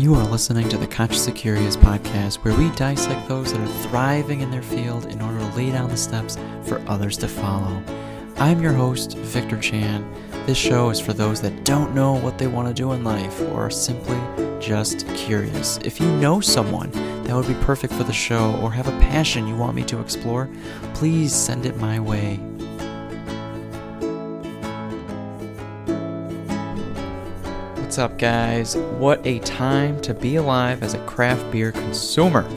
You are listening to the Consciously Curious podcast, where we dissect those that are thriving in their field in order to lay down the steps for others to follow. I'm your host, Victor Chan. This show is for those that don't know what they want to do in life or are simply just curious. If you know someone that would be perfect for the show or have a passion you want me to explore, please send it my way. Up, guys? What a time to be alive as a craft beer consumer.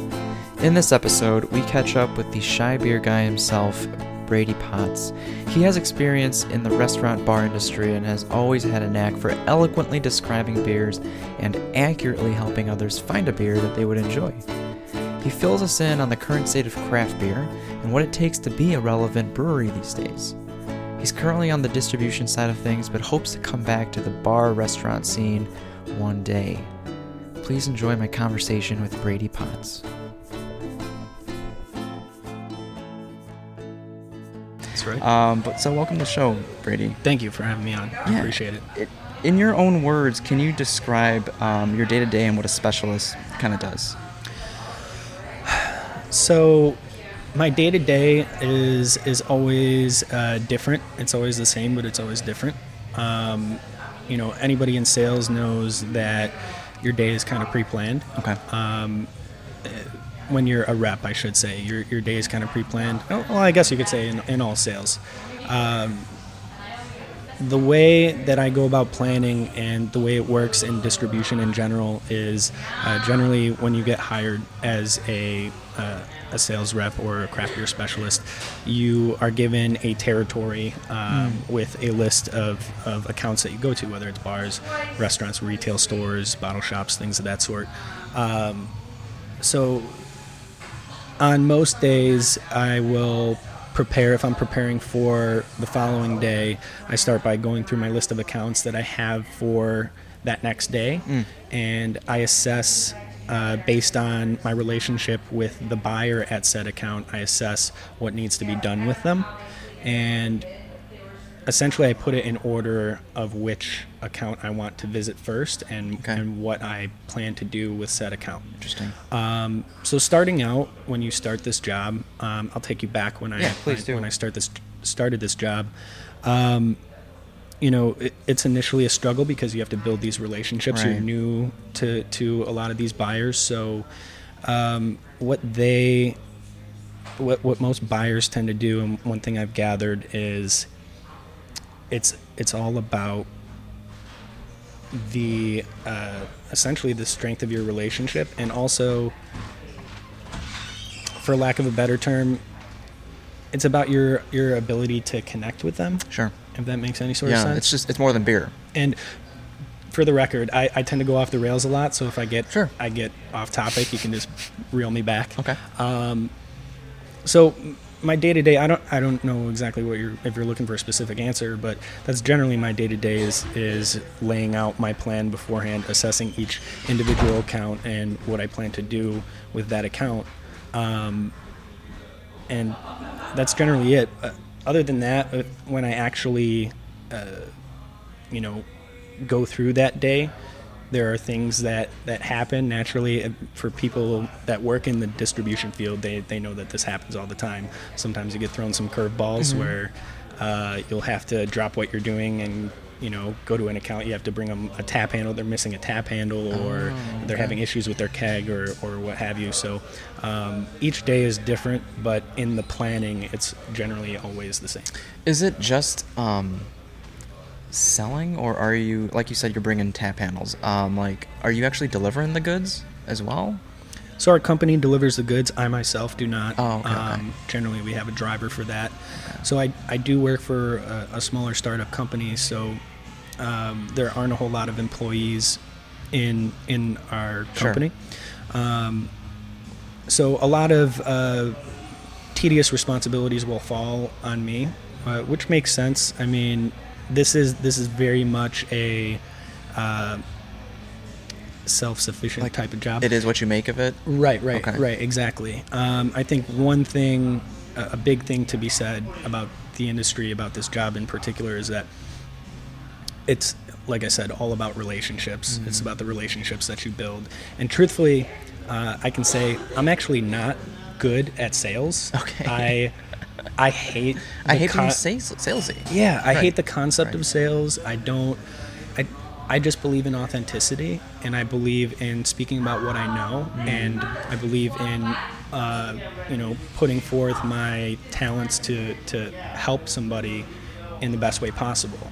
In this episode, we catch up with the shy beer guy himself, Brady Potts. He has experience in the restaurant bar industry and has always had a knack for eloquently describing beers and accurately helping others find a beer that they would enjoy. He fills us in on the current state of craft beer and what it takes to be a relevant brewery these days. He's currently on the distribution side of things, but hopes to come back to the bar restaurant scene one day. Please enjoy my conversation with Brady Potts. That's right. Um, but so welcome to the show, Brady. Thank you for having me on. I Yeah. appreciate it. It, in your own words, can you describe um, your day to day and what a specialist kind of does? So, my day to day is is always uh, different. It's always the same, but it's always different. Um, you know, anybody in sales knows that your day is kind of pre-planned. Okay. Um, when you're a rep, I should say, your your day is kind of pre-planned. Oh, Well, I guess you could say in, in all sales. Um, the way that I go about planning and the way it works in distribution in general is uh, generally when you get hired as a, uh, a sales rep or a craft beer specialist, you are given a territory um, with a list of, of accounts that you go to, whether it's bars, restaurants, retail stores, bottle shops, things of that sort. Um, so on most days i will prepare if i'm preparing for the following day i start by going through my list of accounts that i have for that next day. And i assess uh, based on my relationship with the buyer at said account i assess what needs to be done with them and essentially I put it in order of which account I want to visit first and, Okay. and what I plan to do with said account. Interesting. Um, so starting out, when you start this job, um, I'll take you back when I Yeah, please when, do. when I start this started this job. Um, you know, it, it's initially a struggle because you have to build these relationships. You're new to to a lot of these buyers, so um, what they what what most buyers tend to do, and one thing I've gathered is it's it's all about the uh, essentially the strength of your relationship and also for lack of a better term it's about your your ability to connect with them Sure. If that makes any sort of Yeah, sense it's just it's more than beer. and for the record I, I tend to go off the rails a lot so if i get Sure. i get off topic you can just reel me back Okay. so my day to day, I don't I don't know exactly what you're if you're looking for a specific answer, but that's generally my day to day is is laying out my plan beforehand, assessing each individual account and what I plan to do with that account, um, and that's generally it. Other than that, uh, when I actually, uh, you know, go through that day, there are things that, that happen naturally Uh, for people that work in the distribution field. They, they know that this happens all the time. Sometimes you get thrown some curveballs where uh, you'll have to drop what you're doing and you know go to an account. You have to bring them a tap handle. They're missing a tap handle, or they're having issues with their keg, or, or what have you. So um, each day is different, but in the planning, it's generally always the same. Is it just um, selling, or are you like you said you're bringing tap handles? Um, like, are you actually delivering the goods as well? So our company delivers the goods. I myself do not. Oh, okay, okay. Um, generally, we have a driver for that. So I, I do work for a, a smaller startup company. So um, there aren't a whole lot of employees in in our Sure. company. Um, so a lot of uh, tedious responsibilities will fall on me, uh, which makes sense. I mean, this is this is very much a uh, self-sufficient Like, type of job. It is what you make of it. Right, right, Okay. right, exactly. Um, I think one thing, a big thing to be said about the industry, about this job in particular, is that it's like I said, all about relationships. It's about the relationships that you build. And truthfully, uh, I can say I'm actually not good at sales. Okay. I I hate. I hate being sales, salesy. Yeah, I Right. hate the concept Right. of sales. I don't. I I just believe in authenticity, and I believe in speaking about what I know, Mm. and I believe in, uh, you know, putting forth my talents to to help somebody in the best way possible.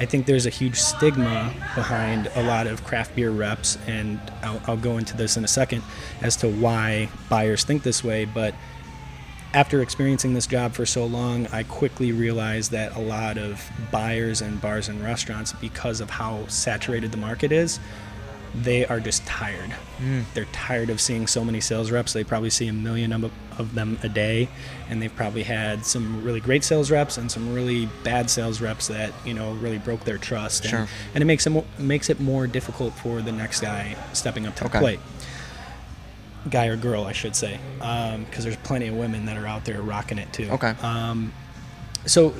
I think there's a huge stigma behind a lot of craft beer reps, and I'll, I'll go into this in a second as to why buyers think this way, but after experiencing this job for so long, I quickly realized that a lot of buyers and bars and restaurants, because of how saturated the market is, they are just tired. They're tired of seeing so many sales reps. They probably see a million of, of them a day, and they've probably had some really great sales reps and some really bad sales reps that you know really broke their trust. And, Sure. and it makes it makes it more difficult for the next guy stepping up to Okay. the plate guy or girl, I should say, because there's plenty of women that are out there rocking it too. Okay. Um, so,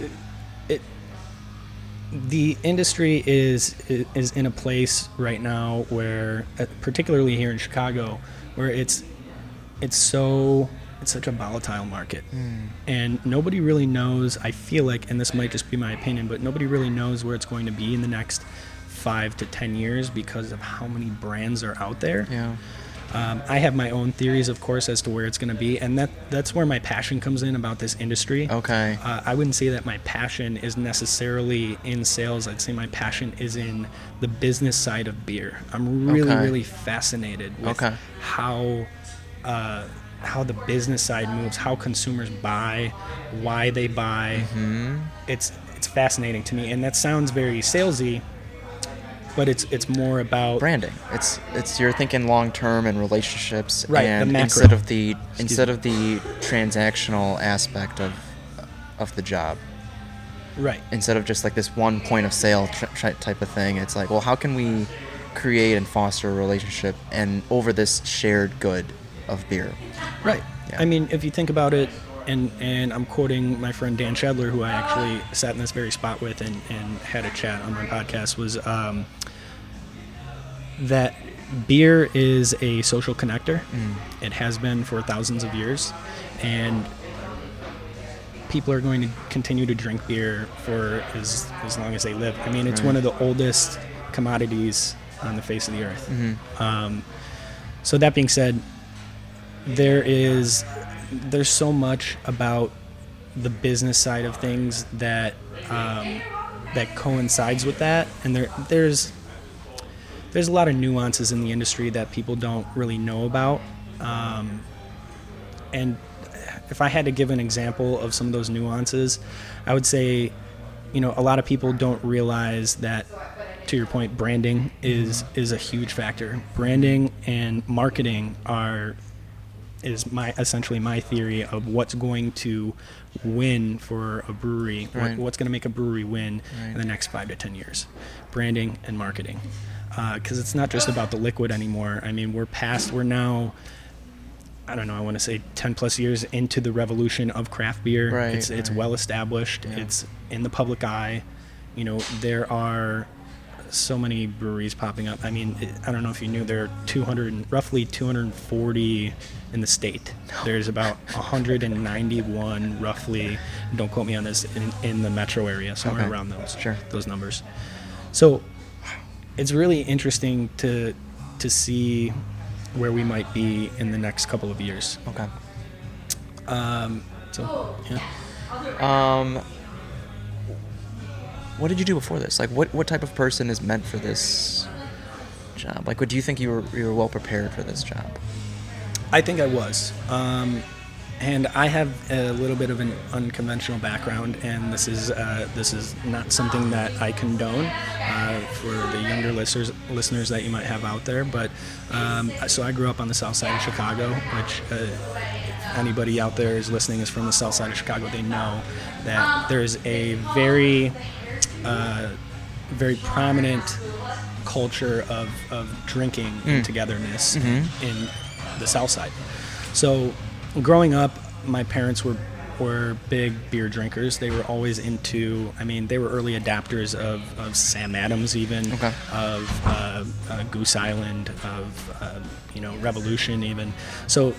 it the industry is is in a place right now where, uh, particularly here in Chicago, where it's it's so it's such a volatile market, and nobody really knows. I feel like, and this might just be my opinion, but nobody really knows where it's going to be in the next five to ten years because of how many brands are out there. Yeah. Um, I have my own theories, of course, as to where it's going to be, and that that's where my passion comes in about this industry. Okay. Uh, I wouldn't say that my passion is necessarily in sales. I'd say my passion is in the business side of beer. I'm really, Okay. really fascinated with Okay. how uh, how the business side moves, how consumers buy, why they buy. Mm-hmm. It's it's fascinating to me, and that sounds very salesy, but it's it's more about branding. It's it's you're thinking long term and relationships, Right, and instead of the Excuse instead me. of the transactional aspect of of the job, right. instead of just like this one point of sale tr- tr- type of thing. It's like, well, how can we create and foster a relationship and over this shared good of beer? Right. Yeah. I mean, if you think about it, and and I'm quoting my friend Dan Shedler, who I actually sat in this very spot with and, and had a chat on my podcast, was um, that beer is a social connector. It has been for thousands of years, and people are going to continue to drink beer for as as long as they live. I mean, it's Right. one of the oldest commodities on the face of the earth. Um, so that being said, there is there's so much about the business side of things that um, that coincides with that, and there there's there's a lot of nuances in the industry that people don't really know about. Um, and if I had to give an example of some of those nuances, I would say, you know, a lot of people don't realize that. To your point, branding is is a huge factor. Branding and marketing are is my essentially my theory of what's going to win for a brewery, what- what's going to make a brewery win Right. in the next five to ten years. Branding and marketing, Uh, because it's not just about the liquid anymore. I mean, we're past, we're now. I don't know. I want to say ten plus years into the revolution of craft beer. Right, it's it's well established. Yeah. It's in the public eye. You know, there are so many breweries popping up. I mean, it, I don't know if you knew there are 200, roughly 240 in the state. There's about 191, roughly. Don't quote me on this in, in the metro area, somewhere Okay. around those Sure. those numbers. So it's really interesting to to see where we might be in the next couple of years. Okay. Um, so yeah. Um, what did you do before this? Like, what what type of person is meant for this job? Like, what do you think you were you were well prepared for this job? I think I was. Um, and I have a little bit of an unconventional background, and this is uh, this is not something that I condone uh, for the younger listeners listeners that you might have out there. But um, so I grew up on the south side of Chicago, which uh, anybody out there is listening is from the south side of Chicago. They know that there is a very uh, very prominent culture of, of drinking and togetherness in the South Side. So, growing up, my parents were were big beer drinkers. They were always into. I mean, they were early adapters of, of Sam Adams, even Okay. of uh, uh, Goose Island, of uh, you know Revolution, even. So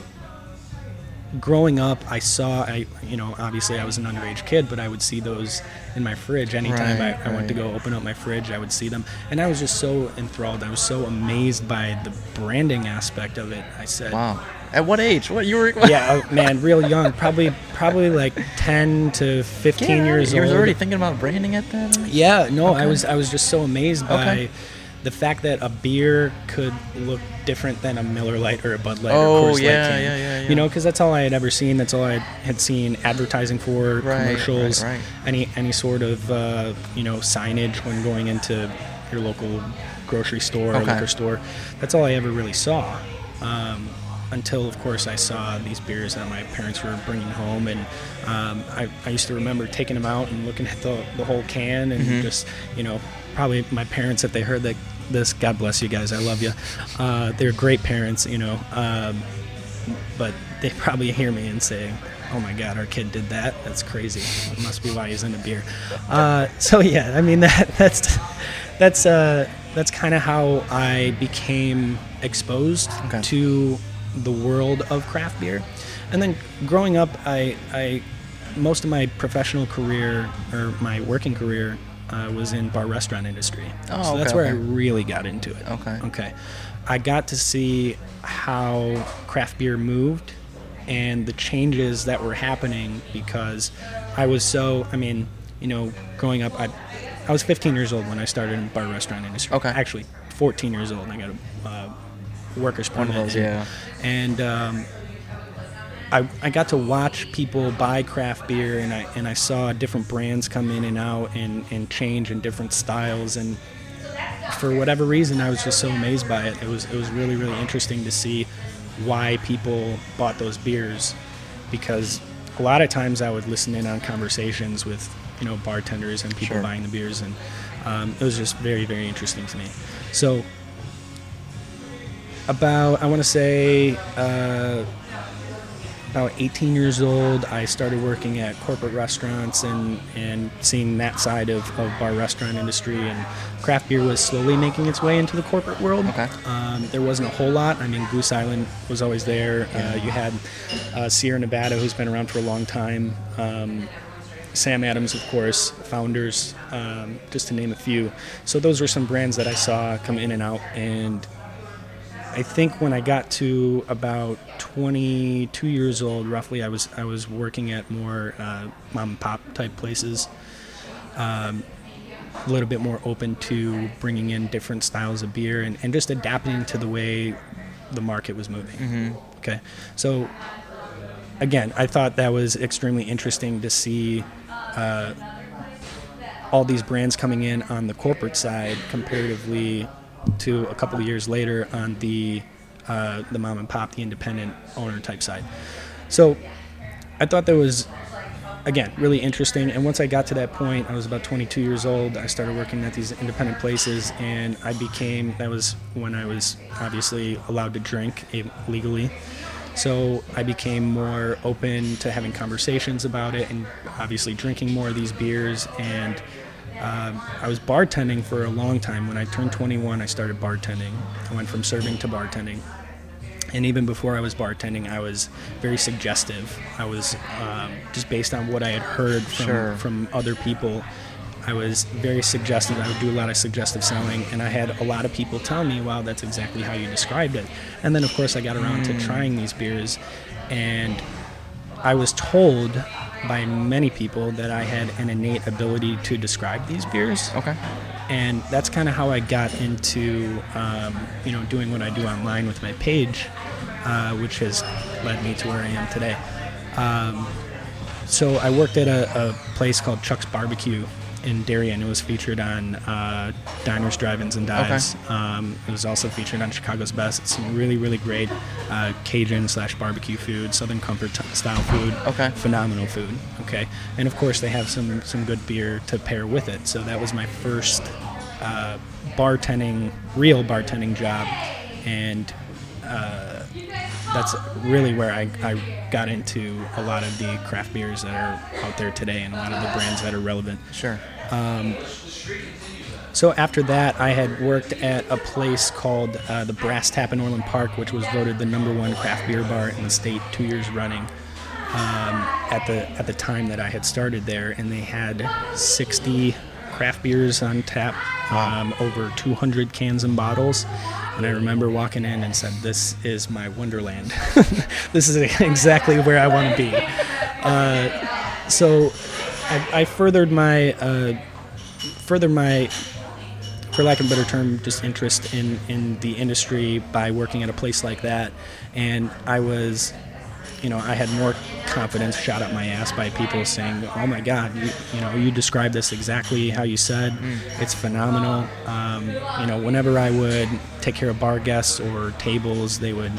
growing up, I saw, I you know, obviously I was an underage kid, but I would see those in my fridge anytime Right, I, I went to go open up my fridge. I would see them, and I was just so enthralled. I was so amazed by the branding aspect of it. I said, Wow. At what age? What you were? yeah, oh, man, real young, probably probably like 10 to 15 Get out. years You old. You were already thinking about branding at that. age? Yeah, no, I was I was just so amazed by Okay. the fact that a beer could look different than a Miller Lite or a Bud Light Oh, or Coors Light yeah, can. yeah, yeah, yeah. You know, because that's all I had ever seen. That's all I had seen advertising for, Right, commercials, right, right. any any sort of uh, you know signage when going into your local grocery store or liquor store. That's all I ever really saw. Um, until, of course, I saw these beers that my parents were bringing home, and um, I, I used to remember taking them out and looking at the, the whole can, and Mm-hmm. just you know, probably my parents, if they heard that this, God bless you guys, I love you. Uh, they're great parents, you know, um, but they probably hear me and say, "Oh my God, our kid did that. That's crazy. It must be why he's into beer." Uh, so yeah, I mean that that's that's uh, that's kind of how I became exposed Okay. to the world of craft beer, and then growing up, I I most of my professional career or my working career uh, was in bar restaurant industry. Oh, so that's okay, where I really got into it. Okay. Okay. I got to see how craft beer moved and the changes that were happening because I was so, I mean, you know, growing up, I, I was 15 years old when I started in bar restaurant industry. Okay. Actually, 14 years old and I got a uh, worker's One of permit. those, and- yeah. And um, I, I got to watch people buy craft beer and I, and I saw different brands come in and out and, and change in different styles and for whatever reason I was just so amazed by it. It was it was really really interesting to see why people bought those beers because a lot of times I would listen in on conversations with you know bartenders and people Sure. buying the beers and um, it was just very very interesting to me. So about I want to say uh, about 18 years old, I started working at corporate restaurants and, and seeing that side of, of bar restaurant industry. And craft beer was slowly making its way into the corporate world. Okay. Um, there wasn't a whole lot. I mean, Goose Island was always there. Uh, you had uh, Sierra Nevada, who's been around for a long time. Um, Sam Adams, of course, founders, um, just to name a few. So those were some brands that I saw come in and out, and I think when I got to about 22 years old, roughly, I was I was working at more uh, mom and pop type places. Um, a little bit more open to bringing in different styles of beer and, and just adapting to the way the market was moving. Okay, so again, I thought that was extremely interesting to see uh, all these brands coming in on the corporate side comparatively to a couple of years later on the uh, the mom and pop, the independent owner type side. So I thought that was again really interesting. And once I got to that point, I was about 22 years old. I started working at these independent places, and I became that was when I was obviously allowed to drink legally. So I became more open to having conversations about it, and obviously drinking more of these beers. And um, I was bartending for a long time. When I turned 21, I started bartending. I went from serving to bartending and even before I was bartending, I was very suggestive. I was um, just based on what I had heard from Sure. from other people. I was very suggestive. I would do a lot of suggestive selling, and I had a lot of people tell me, "Wow, that's exactly how you described it." And then, of course, I got around to trying these beers, and I was told by many people that I had an innate ability to describe these beers Okay. and that's kind of how I got into um, you know doing what I do online with my page, uh, which has led me to where I am today. Um, so I worked at a, a place called Chuck's Barbecue in Darien. It was featured on uh, Diners, Drive-ins, and Dives. Um, it was also featured on Chicago's Best. It's some really, really great uh, Cajun slash barbecue food, Southern Comfort t- style food. Okay. Phenomenal food. Okay, and of course they have some some good beer to pair with it. So that was my first uh, bartending, real bartending job, and uh, that's really where I, I got into a lot of the craft beers that are out there today and a lot of the brands that are relevant. Sure. So after that, I had worked at a place called uh, the Brass Tap in Orland Park, which was voted the number one craft beer bar in the state two years running. Um, at the at the time that I had started there, and they had 60 craft beers on tap, um, over 200 cans and bottles. And I remember walking in and said, "This is my wonderland. this is exactly where I want to be." Uh, so I, I furthered my uh, further my for lack of a better term, just interest in, in the industry by working at a place like that. And I was, you know, I had more confidence shot up my ass by people saying, "Oh my God, you, you know, you described this exactly how you said. It's phenomenal." Um, you know, whenever I would take care of bar guests or tables, they would.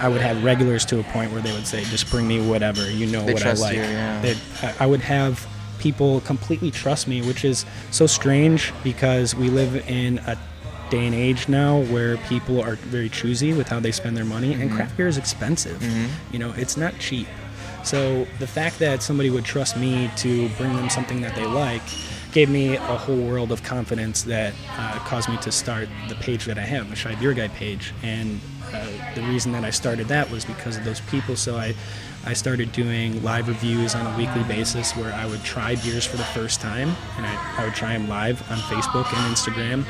I would have regulars to a point where they would say, "Just bring me whatever. You know They what I like." you, yeah. They- I- would have people completely trust me, which is so strange because we live in a day and age now where people are very choosy with how they spend their money, and craft beer is expensive. You know, it's not cheap. So the fact that somebody would trust me to bring them something that they like gave me a whole world of confidence that uh, caused me to start the page that I have, the Shy Beer Guy page. And uh, the reason that I started that was because of those people. So I, I started doing live reviews on a weekly basis where I would try beers for the first time, and I, I would try them live on Facebook and Instagram.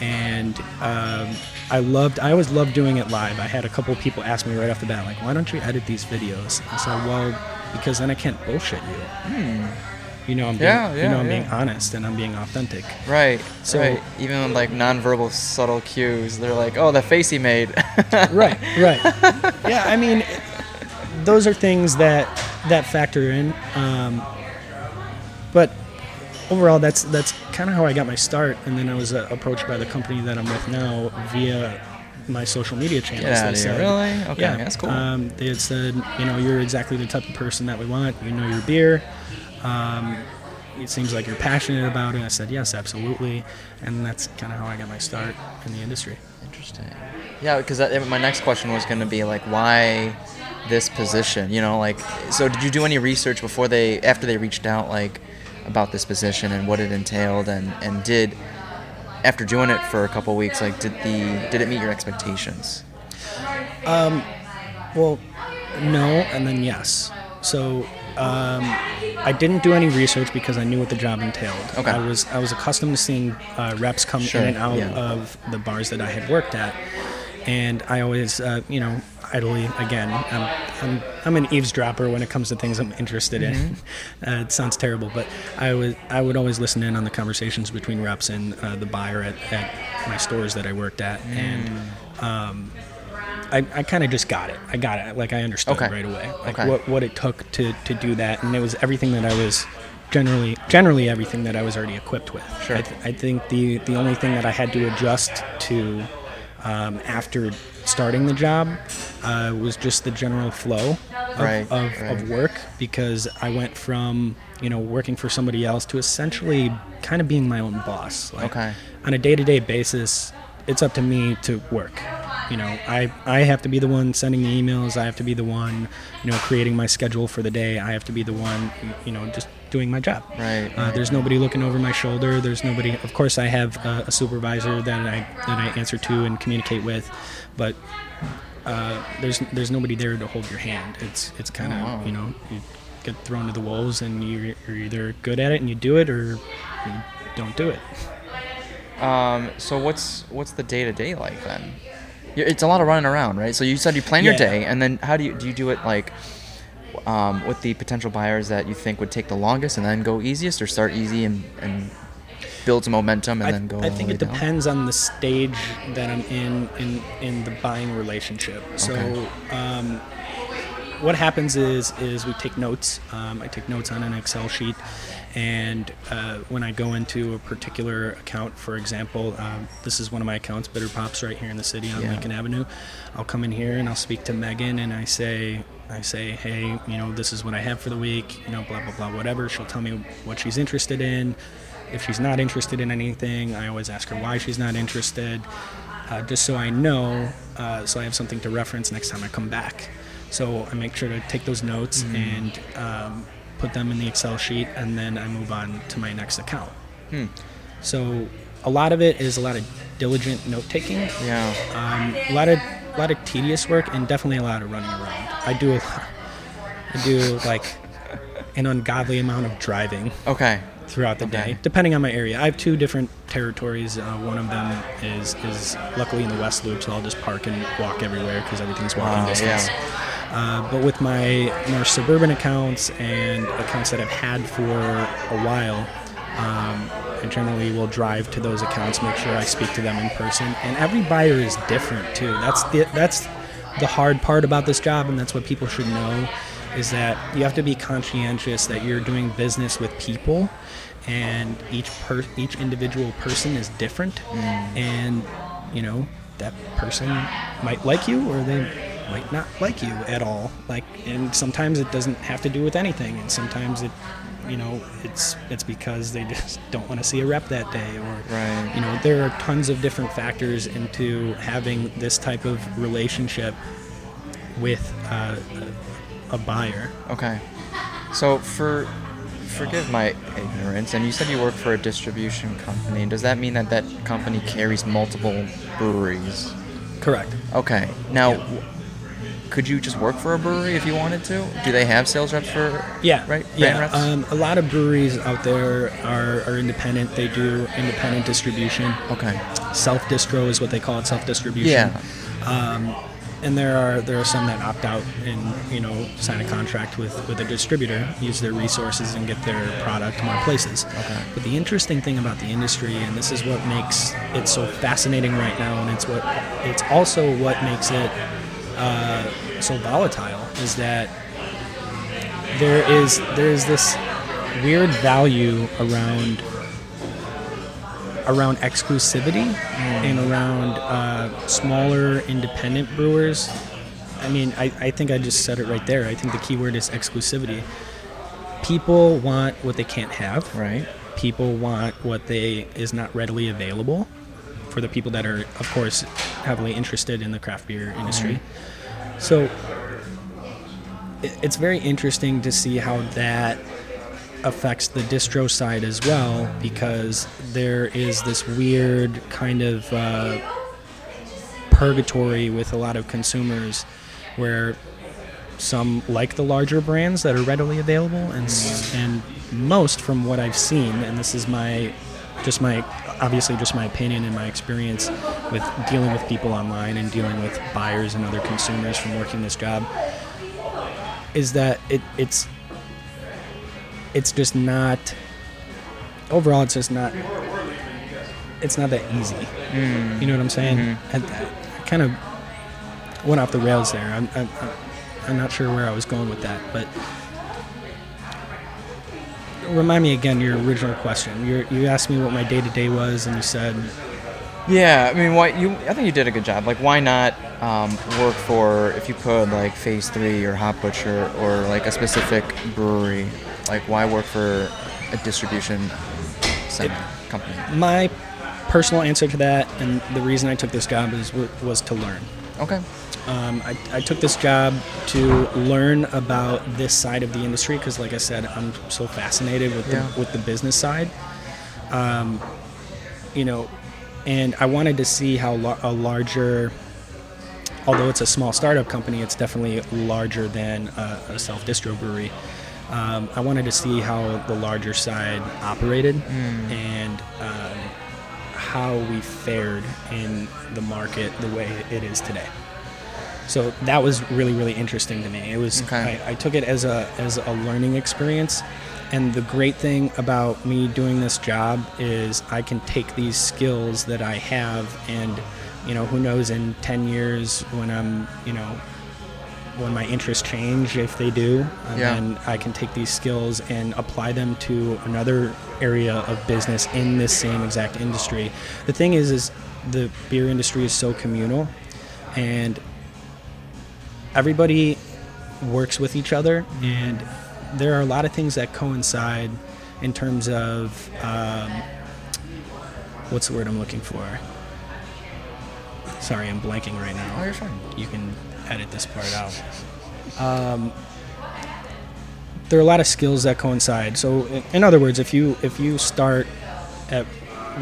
And um, I loved, I always loved doing it live. I had a couple people ask me right off the bat, like, why don't you edit these videos? I said, well, because then I can't bullshit you. You know, I'm being, Yeah, you know, I'm being honest and I'm being authentic. Right. So- right. Even with, like nonverbal subtle cues, they're like, "Oh, the face he made." right, right. Yeah, I mean, those are things that that factor in. Um, but overall, that's that's kind of how I got my start. And then I was uh, approached by the company that I'm with now via my social media channels. Get They said- Really? Okay, yeah, that's cool. Um, they had said, you know, you're exactly the type of person that we want. You know your beer. Um, it seems like you're passionate about it. I said, yes, absolutely. And that's kind of how I got my start in the industry. Interesting. Yeah, because my next question was going to be like, why this position? You know, like, so did you do any research before they, after they reached out, like, about this position and what it entailed, and and did, after doing it for a couple weeks, like, did the did it meet your expectations? Um, Well, no, and then yes. So um, I didn't do any research because I knew what the job entailed. Okay. I was I was accustomed to seeing uh, reps come Sure, in and out yeah. of the bars that I had worked at, and I always, uh, you know, idly again, I'm, I'm I'm an eavesdropper when it comes to things I'm interested in. Mm-hmm. uh, it sounds terrible, but I would I would always listen in on the conversations between reps and uh, the buyer at, at my stores that I worked at, Mm. and um, I, I kind of just got it. I got it. Like I understood Okay. right away. Like Okay. what, what it took to, to do that, and it was everything that I was generally generally everything that I was already equipped with. Sure. I, th- I think the the only thing that I had to adjust to um, after starting the job uh, was just the general flow of, Right, of, right. of work because I went from you know working for somebody else to essentially kind of being my own boss. Like, Okay. On a day to day basis, it's up to me to work. You know, I, I have to be the one sending the emails. I have to be the one, you know, creating my schedule for the day. I have to be the one, you know, just doing my job. Right, Uh, there's nobody looking over my shoulder. There's nobody. Of course, I have a, a supervisor that I that I answer to and communicate with, but uh, there's there's nobody there to hold your hand. It's it's kind of Oh, wow. you know you get thrown to the wolves and you're, you're either good at it and you do it or you don't do it. Um, so what's what's the day to day like then? it's a lot of running around, right? So you said you plan your Yeah. day, and then how do you do you do it like um, with the potential buyers that you think would take the longest, and then go easiest, or start easy and, and build some momentum, and I, then go. I think it down? depends on the stage that I'm in in in the buying relationship. So, Okay. um, what happens is is we take notes. Um, I take notes on an Excel sheet, and uh, when I go into a particular account, for example, um, this is one of my accounts, Bitter Pops, right here in the city on Yeah. Lincoln Avenue. I'll come in here and I'll speak to Megan, and I say. I say, hey, you know, this is what I have for the week, you know, blah, blah, blah, whatever. She'll tell me what she's interested in. If she's not interested in anything, I always ask her why she's not interested. uh, just so I know, uh, so I have something to reference next time I come back. So I make sure to take those notes Mm. and um, put them in the Excel sheet, and then I move on to my next account. Hmm. So a lot of it is a lot of diligent note taking, Yeah. um, a lot of a lot of tedious work, and definitely a lot of running around. I do a lot. I do like an ungodly amount of driving Okay. throughout the Okay. day, depending on my area. I have two different territories. Uh, one of them is is luckily in the West Loop, so I'll just park and walk everywhere because everything's walking distance. Uh, but with my more suburban accounts and accounts that I've had for a while, um, I generally will drive to those accounts, make sure I speak to them in person. And every buyer is different too. That's the that's the hard part about this job, and that's what people should know is that you have to be conscientious that you're doing business with people, and each per each individual person is different, and you know that person might like you or they might not like you at all like and sometimes it doesn't have to do with anything and sometimes it you know it's it's because they just don't want to see a rep that day or Right. you know there are tons of different factors into having this type of relationship with uh, a, a buyer Okay. So for forgive my ignorance, and you said you work for a distribution company. Does that mean that that company carries multiple breweries? correct Okay. Now, Yeah. Could you just work for a brewery if you wanted to? Do they have sales reps for? Yeah, Right. Yeah, reps? um, a lot of breweries out there are, are independent. They do independent distribution. okay. Self distro is what they call it. Self distribution. Yeah. Um, and there are there are some that opt out and you know sign a contract with with a distributor, use their resources and get their product to more places. Okay. But the interesting thing about the industry, and this is what makes it so fascinating right now, and it's what it's also what makes it uh, so volatile, is that there is there is this weird value around around exclusivity and around uh, smaller independent brewers. I mean, I, I think I just said it right there. I think the key word is exclusivity. People want what they can't have. Right. People want what they is not readily available for the people that are, of course, heavily interested in the craft beer industry. So it's very interesting to see how that affects the distro side as well because there is this weird kind of uh, purgatory with a lot of consumers where some like the larger brands that are readily available and and most from what I've seen and this is my just my obviously just my opinion and my experience with dealing with people online and dealing with buyers and other consumers from working this job is that it, it's it's just not overall it's just not it's not that easy. Mm. You know what i'm saying? Mm-hmm. I, I kind of went off the rails there. I'm, I'm, I'm not sure where i was going with that but remind me again your original question you you asked me what my day-to-day was and you said Yeah, I mean, why you? I think you did a good job. Like, why not um, work for, if you could, like Phase Three or Hop Butcher or like a specific brewery? Like, why work for a distribution center company? my personal answer to that and the reason i took this job is was to learn Okay. Um, I, I took this job to learn about this side of the industry because, like I said, I'm so fascinated with Yeah. the, with the business side. Um, you know, and I wanted to see how a larger, although it's a small startup company, it's definitely larger than a, a self distro brewery. Um, I wanted to see how the larger side operated and um, how we fared in the market the way it is today. So that was really really interesting to me. It was Okay. I, I took it as a as a learning experience, and the great thing about me doing this job is I can take these skills that I have, and you know who knows in ten years when I'm you know when my interests change if they do, and Yeah. then I can take these skills and apply them to another area of business in this same exact industry. The thing is, is the beer industry is so communal, and everybody works with each other, and there are a lot of things that coincide in terms of um, what's the word I'm looking for? Sorry, I'm blanking right now. Oh, you're fine. You can edit this part out. Um, there are a lot of skills that coincide. So, in other words, if you if you start at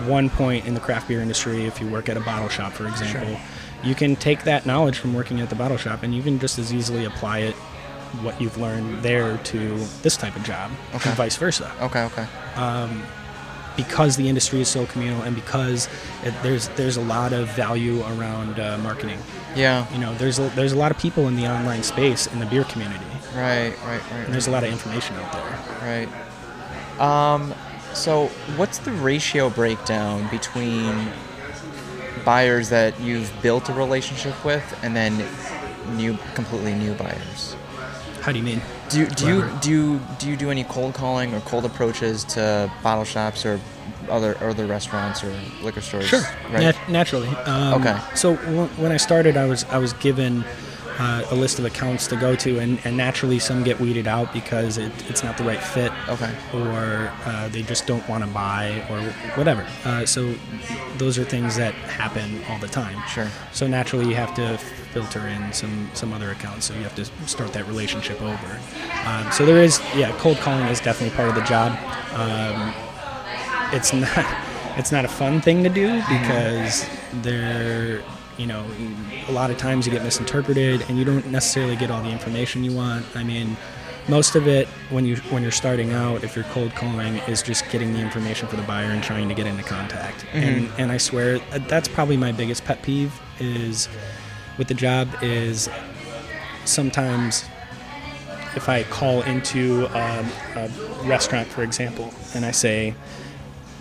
one point in the craft beer industry, if you work at a bottle shop, for example, you can take that knowledge from working at the bottle shop and you can just as easily apply it what you've learned there to this type of job, Okay. and vice versa Okay, okay. because the industry is so communal and because it, there's there's a lot of value around uh, marketing. Yeah. You know, there's a, there's a lot of people in the online space in the beer community, Right, right, right. and there's a lot of information out there. Right. Um, so what's the ratio breakdown between buyers that you've built a relationship with and then new, completely new buyers? How do you mean? Do you, do you do you, do you do any cold calling or cold approaches to bottle shops or other other restaurants or liquor stores? Sure, Right. nat- naturally. Um, Okay. So w- when I started, I was I was given uh, a list of accounts to go to, and, and naturally some get weeded out because it, it's not the right fit. Okay. Or uh, they just don't want to buy, or whatever. Uh, so those are things that happen all the time. Sure. So naturally, you have to filter in some some other accounts. So you have to start that relationship over. Um, so there is, yeah, cold calling is definitely part of the job. Um, it's not it's not a fun thing to do because there you know a lot of times you get misinterpreted and you don't necessarily get all the information you want. I mean most of it when you when you're starting out if you're cold calling is just getting the information for the buyer and trying to get into contact. And and i swear that's probably my biggest pet peeve is with the job is sometimes if I call into um, a restaurant, for example, and I say,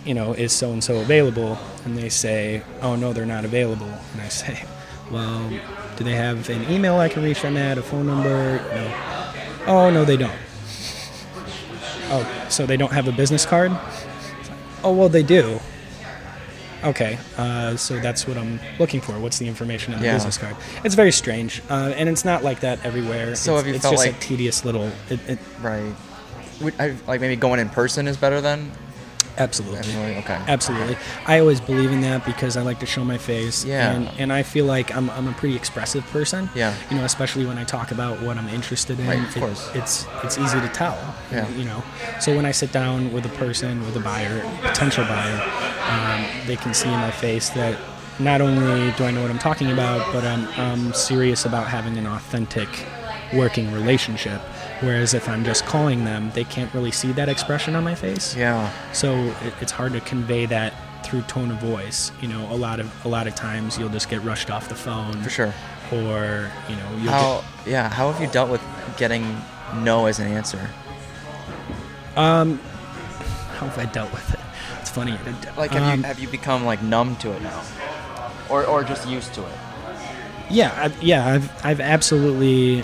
you know, is so and so available? And they say, oh no, they're not available. And I say, well, do they have an email I can reach them at, a phone number? No. Oh no, they don't. Oh, so they don't have a business card? Oh well, they do. Okay, uh, so that's what I'm looking for. What's the information on the Yeah. business card? It's very strange, uh, and it's not like that everywhere. So it's, have you it's felt just like- a tedious little. It, it, Right. Would, I, like maybe going in person is better then? Absolutely. Okay. Absolutely. I always believe in that because I like to show my face. Yeah. And, and I feel like I'm, I'm a pretty expressive person. Yeah. You know, especially when I talk about what I'm interested in. Right, of it- course. It's it's easy to tell. Yeah. You know. So when I sit down with a person, with a buyer, potential buyer, um, they can see in my face that not only do I know what I'm talking about, but I'm, I'm serious about having an authentic working relationship. Whereas if I'm just calling them, they can't really see that expression on my face. Yeah. So it, it's hard to convey that through tone of voice. You know, a lot of a lot of times you'll just get rushed off the phone, For sure. or you know, you'll How? Yeah. How have you dealt with getting no as an answer? get, how have I dealt with it? It's funny. Like, have Um, you have you become like numb to it now, or or just used to it? Yeah, I've, yeah, I've I've absolutely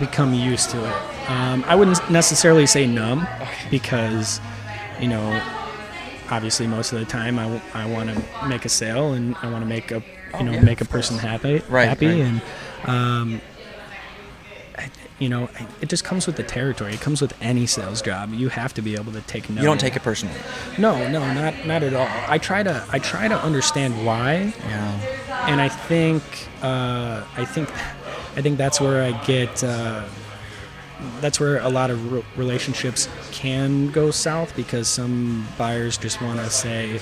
become used to it. Um, I wouldn't necessarily say numb because, you know, obviously most of the time I, I want to make a sale and I want to make a you Oh, know yeah, make a person happy Right, happy right. and um, I- you know I- it just comes with the territory. It comes with any sales job. You have to be able to take no. You don't take it personally. No, no, not not at all. I try to I try to understand why Yeah. and I think uh, I think I think that's where I get uh, that's where a lot of re- relationships can go south because some buyers just want to say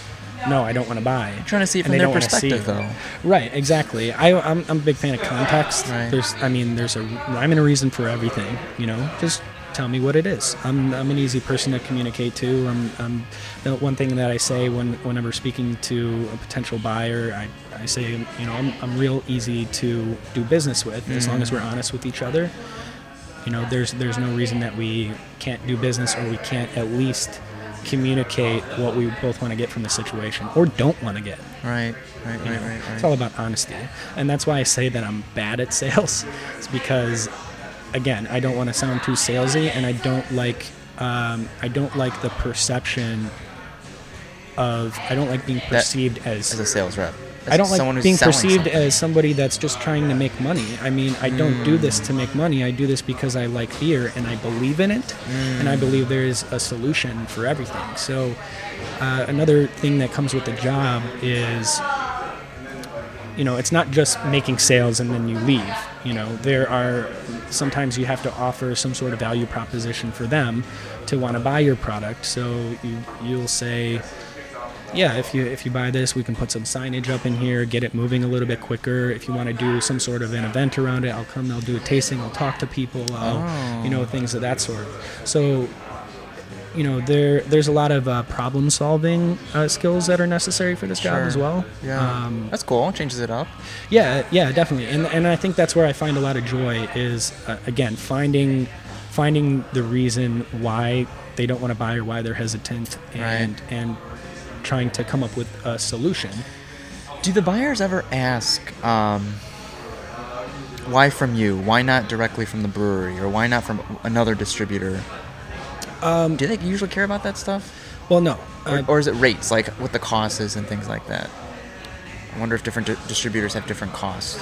no I don't want to buy. I'm trying to see it from their don't wanna see perspective, though. right exactly. I, I'm, I'm a big fan of context. Right. there's I mean there's a rhyme and a reason for everything you know? Just tell me what it is I'm, I'm an easy person to communicate to I'm, I'm the one thing that I say when whenever speaking to a potential buyer I, I say you know I'm, I'm real easy to do business with as long as mm. we're honest with each other you know there's there's no reason that we can't do business or we can't at least communicate what we both want to get from the situation or don't want to get Right. Right. you Right. Right. It's all about honesty. And that's why I say that I'm bad at sales. It's because, again, I don't want to sound too salesy, and I don't like um, I don't like the perception of I don't like being perceived as. As a sales rep. I don't like being perceived something. as somebody that's just trying to make money. I mean, I don't do this to make money. I do this because I like beer and I believe in it, and I believe there is a solution for everything. So, uh, another thing that comes with the job is you know, it's not just making sales and then you leave. You know, there are sometimes you have to offer some sort of value proposition for them to want to buy your product. So you you'll say, yeah, if you if you buy this, we can put some signage up in here, get it moving a little bit quicker. If you want to do some sort of an event around it, I'll come. I'll do a tasting. I'll talk to people. I'll, you oh. know, things of that sort. So you know there there's a lot of uh, problem solving uh, skills that are necessary for this job Sure. as well. Yeah. Um, That's cool. Changes it up. yeah, yeah, definitely. And and I think that's where I find a lot of joy is uh, again finding finding the reason why they don't want to buy or why they're hesitant and Right. and trying to come up with a solution. Do the buyers ever ask, um, why from you? Why not directly from the brewery? Or why not from another distributor? Um, Do they usually care about that stuff? well, no. Or, Uh, or is it rates, like what the cost is and things like that? I wonder if different di- distributors have different costs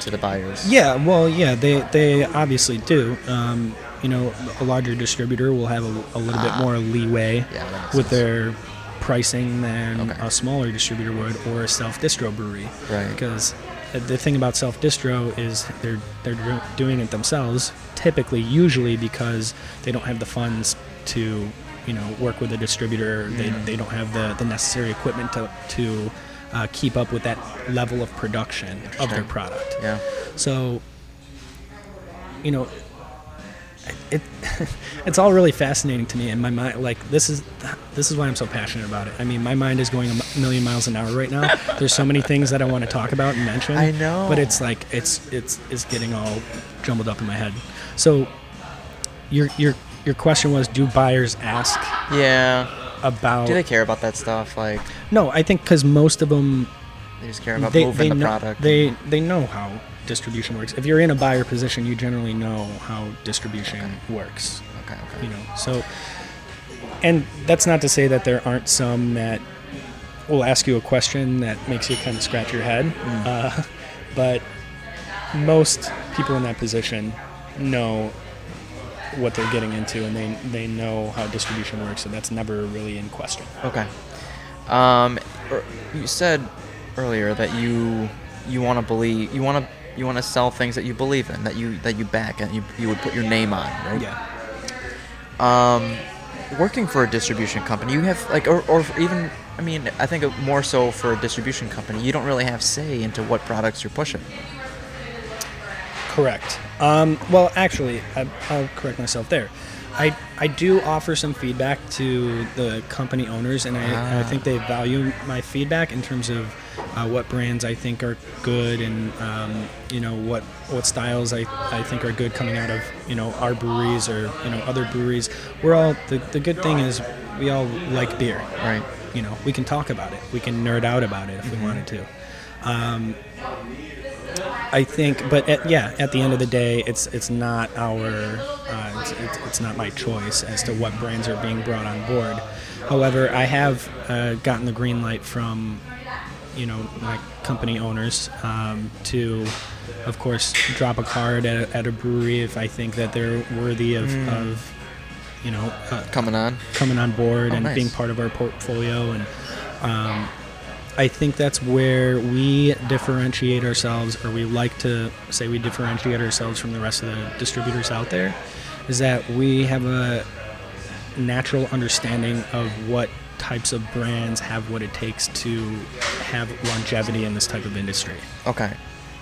to the buyers. Yeah, well, yeah, they they obviously do. Um, you know, a larger distributor will have a, a little bit Ah. more leeway Yeah, with sense. their pricing than Okay. a smaller distributor would, or a self distro brewery. Right. Because the thing about self distro is they're they're doing it themselves. Typically, usually because they don't have the funds to you know work with a distributor. They, Mm. they don't have the, the necessary equipment to to uh, keep up with that level of production of their product. Yeah. So, you know, it it's all really fascinating to me, and my mind like this is this is why I'm so passionate about it. I mean, my mind is going a million miles an hour right now. There's so many things that I want to talk about and mention. I know. but it's like it's it's it's getting all jumbled up in my head. So, your your your question was, do buyers ask Yeah. about? Do they care about that stuff? Like, no, I think because most of them they just care about they, moving they the know, product. They they know how distribution works. If you're in a buyer position, you generally know how distribution works. okay, okay. You know, so and that's not to say that there aren't some that will ask you a question that makes you kind of scratch your head, Mm. uh, but most people in that position know what they're getting into and they they know how distribution works, and that's never really in question. Okay. Um, er, you said earlier that you you want to believe you want to you want to sell things that you believe in that you that you back and you you would put your name on, right? Yeah. Um, working for a distribution company, you have like or or even I mean I think more so for a distribution company, you don't really have say into what products you're pushing. Correct. Um, well, actually, I, I'll correct myself there. I, I do offer some feedback to the company owners, and I, I Ah. think they value my feedback in terms of uh, what brands I think are good, and um, you know what what styles I, I think are good coming out of you know our breweries or you know other breweries. We're all the, the good thing is we all like beer, Right. you know we can talk about it, we can nerd out about it if we wanted to. Um, I think, but at, yeah, at the end of the day, it's it's not our, uh, it's, it's, it's not my choice as to what brands are being brought on board. However, I have uh, gotten the green light from, you know, my company owners um, to, of course, drop a card at a, at a brewery if I think that they're worthy of, of you know, uh, Coming on. coming on board Oh, and nice. being part of our portfolio and um, I think that's where we differentiate ourselves or we like to say we differentiate ourselves from the rest of the distributors out there is that we have a natural understanding of what types of brands have what it takes to have longevity in this type of industry. Okay.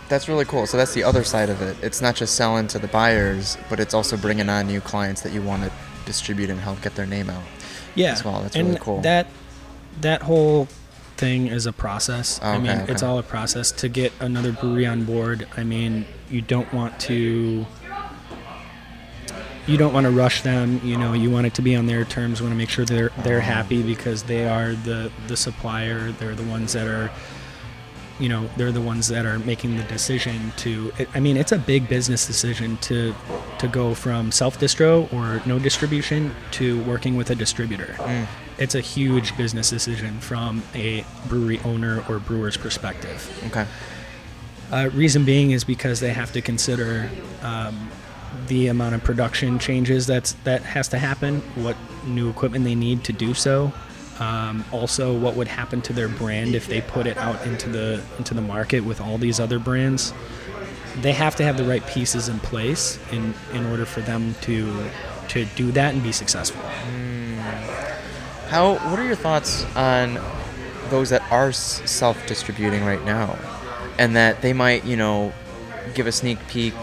That's really cool. So that's the other side of it. It's not just selling to the buyers, but it's also bringing on new clients that you want to distribute and help get their name out. yeah as well. That's and really cool. that that whole thing is a process i Okay, mean okay. it's all a process to get another brewery on board i mean you don't want to you don't want to rush them you know you want it to be on their terms you want to make sure they're they're happy because they are the the supplier they're the ones that are you know they're the ones that are making the decision to i mean it's a big business decision to to go from self distro or no distribution to working with a distributor. It's a huge business decision from a brewery owner or brewer's perspective. Okay. uh, reason being is because they have to consider um, the amount of production changes that's that has to happen, what new equipment they need to do so, Um, also, what would happen to their brand if they put it out into the into the market with all these other brands? They have to have the right pieces in place in in order for them to to do that and be successful. How? What are your thoughts on those that are self-distributing right now, and that they might, you know, give a sneak peek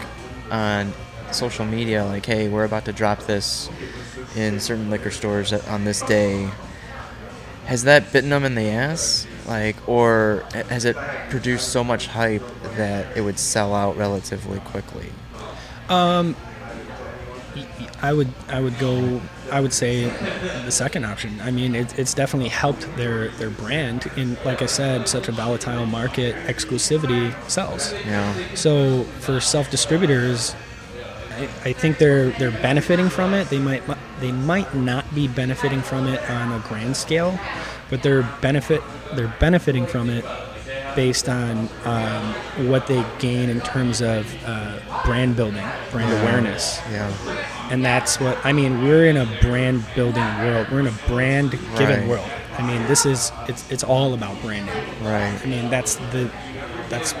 on social media, like, "Hey, we're about to drop this in certain liquor stores on this day." Has that bitten them in the ass, like, or has it produced so much hype that it would sell out relatively quickly? um I would I would go I would say the second option. I mean, it, it's definitely helped their their brand in like I said, such a volatile market. Exclusivity sells. Yeah. So for self distributors, I, I think they're they're benefiting from it. They might they might not be benefiting from it on a grand scale, but they're benefit they're benefiting from it based on um, what they gain in terms of uh, brand building, brand awareness Yeah. and that's what I mean. We're in a brand building world. We're in a brand given Right. world. I mean, this is it's it's all about branding. Right. I mean, that's the that's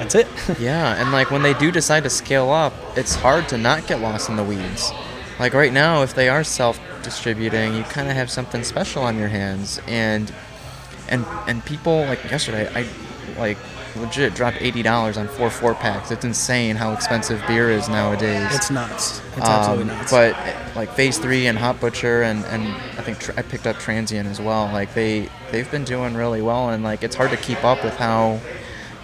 that's it. Yeah, and like when they do decide to scale up, it's hard to not get lost in the weeds. Like right now, if they are self-distributing, you kind of have something special on your hands, and and and people like yesterday, I like legit dropped eighty dollars on four four packs. It's insane how expensive beer is nowadays. it's nuts. It's absolutely Um, nuts. But like Phase Three and Hop Butcher and, and I think tr- I picked up Transient as well. Like they they've been doing really well, and like it's hard to keep up with how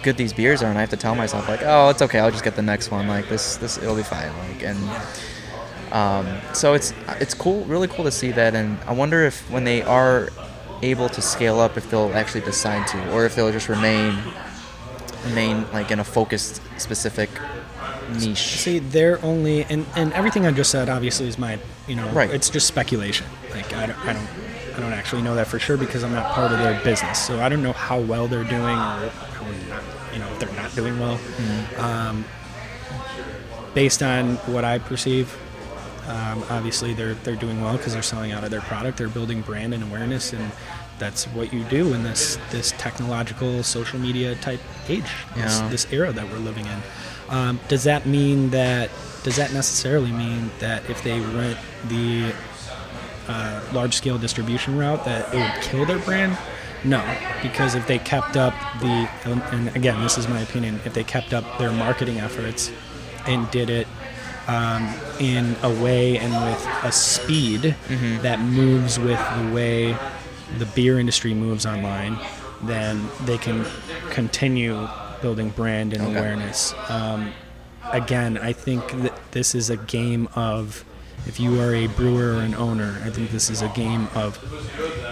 good these beers are. And I have to tell myself like, oh, it's okay. I'll just get the next one. Like this this it'll be fine. Like and um, so it's it's cool, really cool to see that. And I wonder if when they are able to scale up, if they'll actually decide to, or if they'll just remain remain like in a focused specific niche. See, they're only and, and everything I just said obviously is my you know Right. it's just speculation. Like I don't, I don't I don't actually know that for sure because I'm not part of their business. So I don't know how well they're doing or not, you know if they're not doing well. Um, based on what I perceive, um, obviously they're they're doing well because they're selling out of their product. They're building brand and awareness, and that's what you do in this this technological social media type age, this, Yeah. this era that we're living in. Um, does that mean that? Does that necessarily mean that if they went the uh, large scale distribution route, that it would kill their brand? No, because if they kept up the, and again, this is my opinion, if they kept up their marketing efforts and did it um, in a way and with a speed that moves with the way the beer industry moves online, then they can continue building brand and Okay. awareness. Um, again, I think that this is a game of if you are a brewer or an owner, I think this is a game of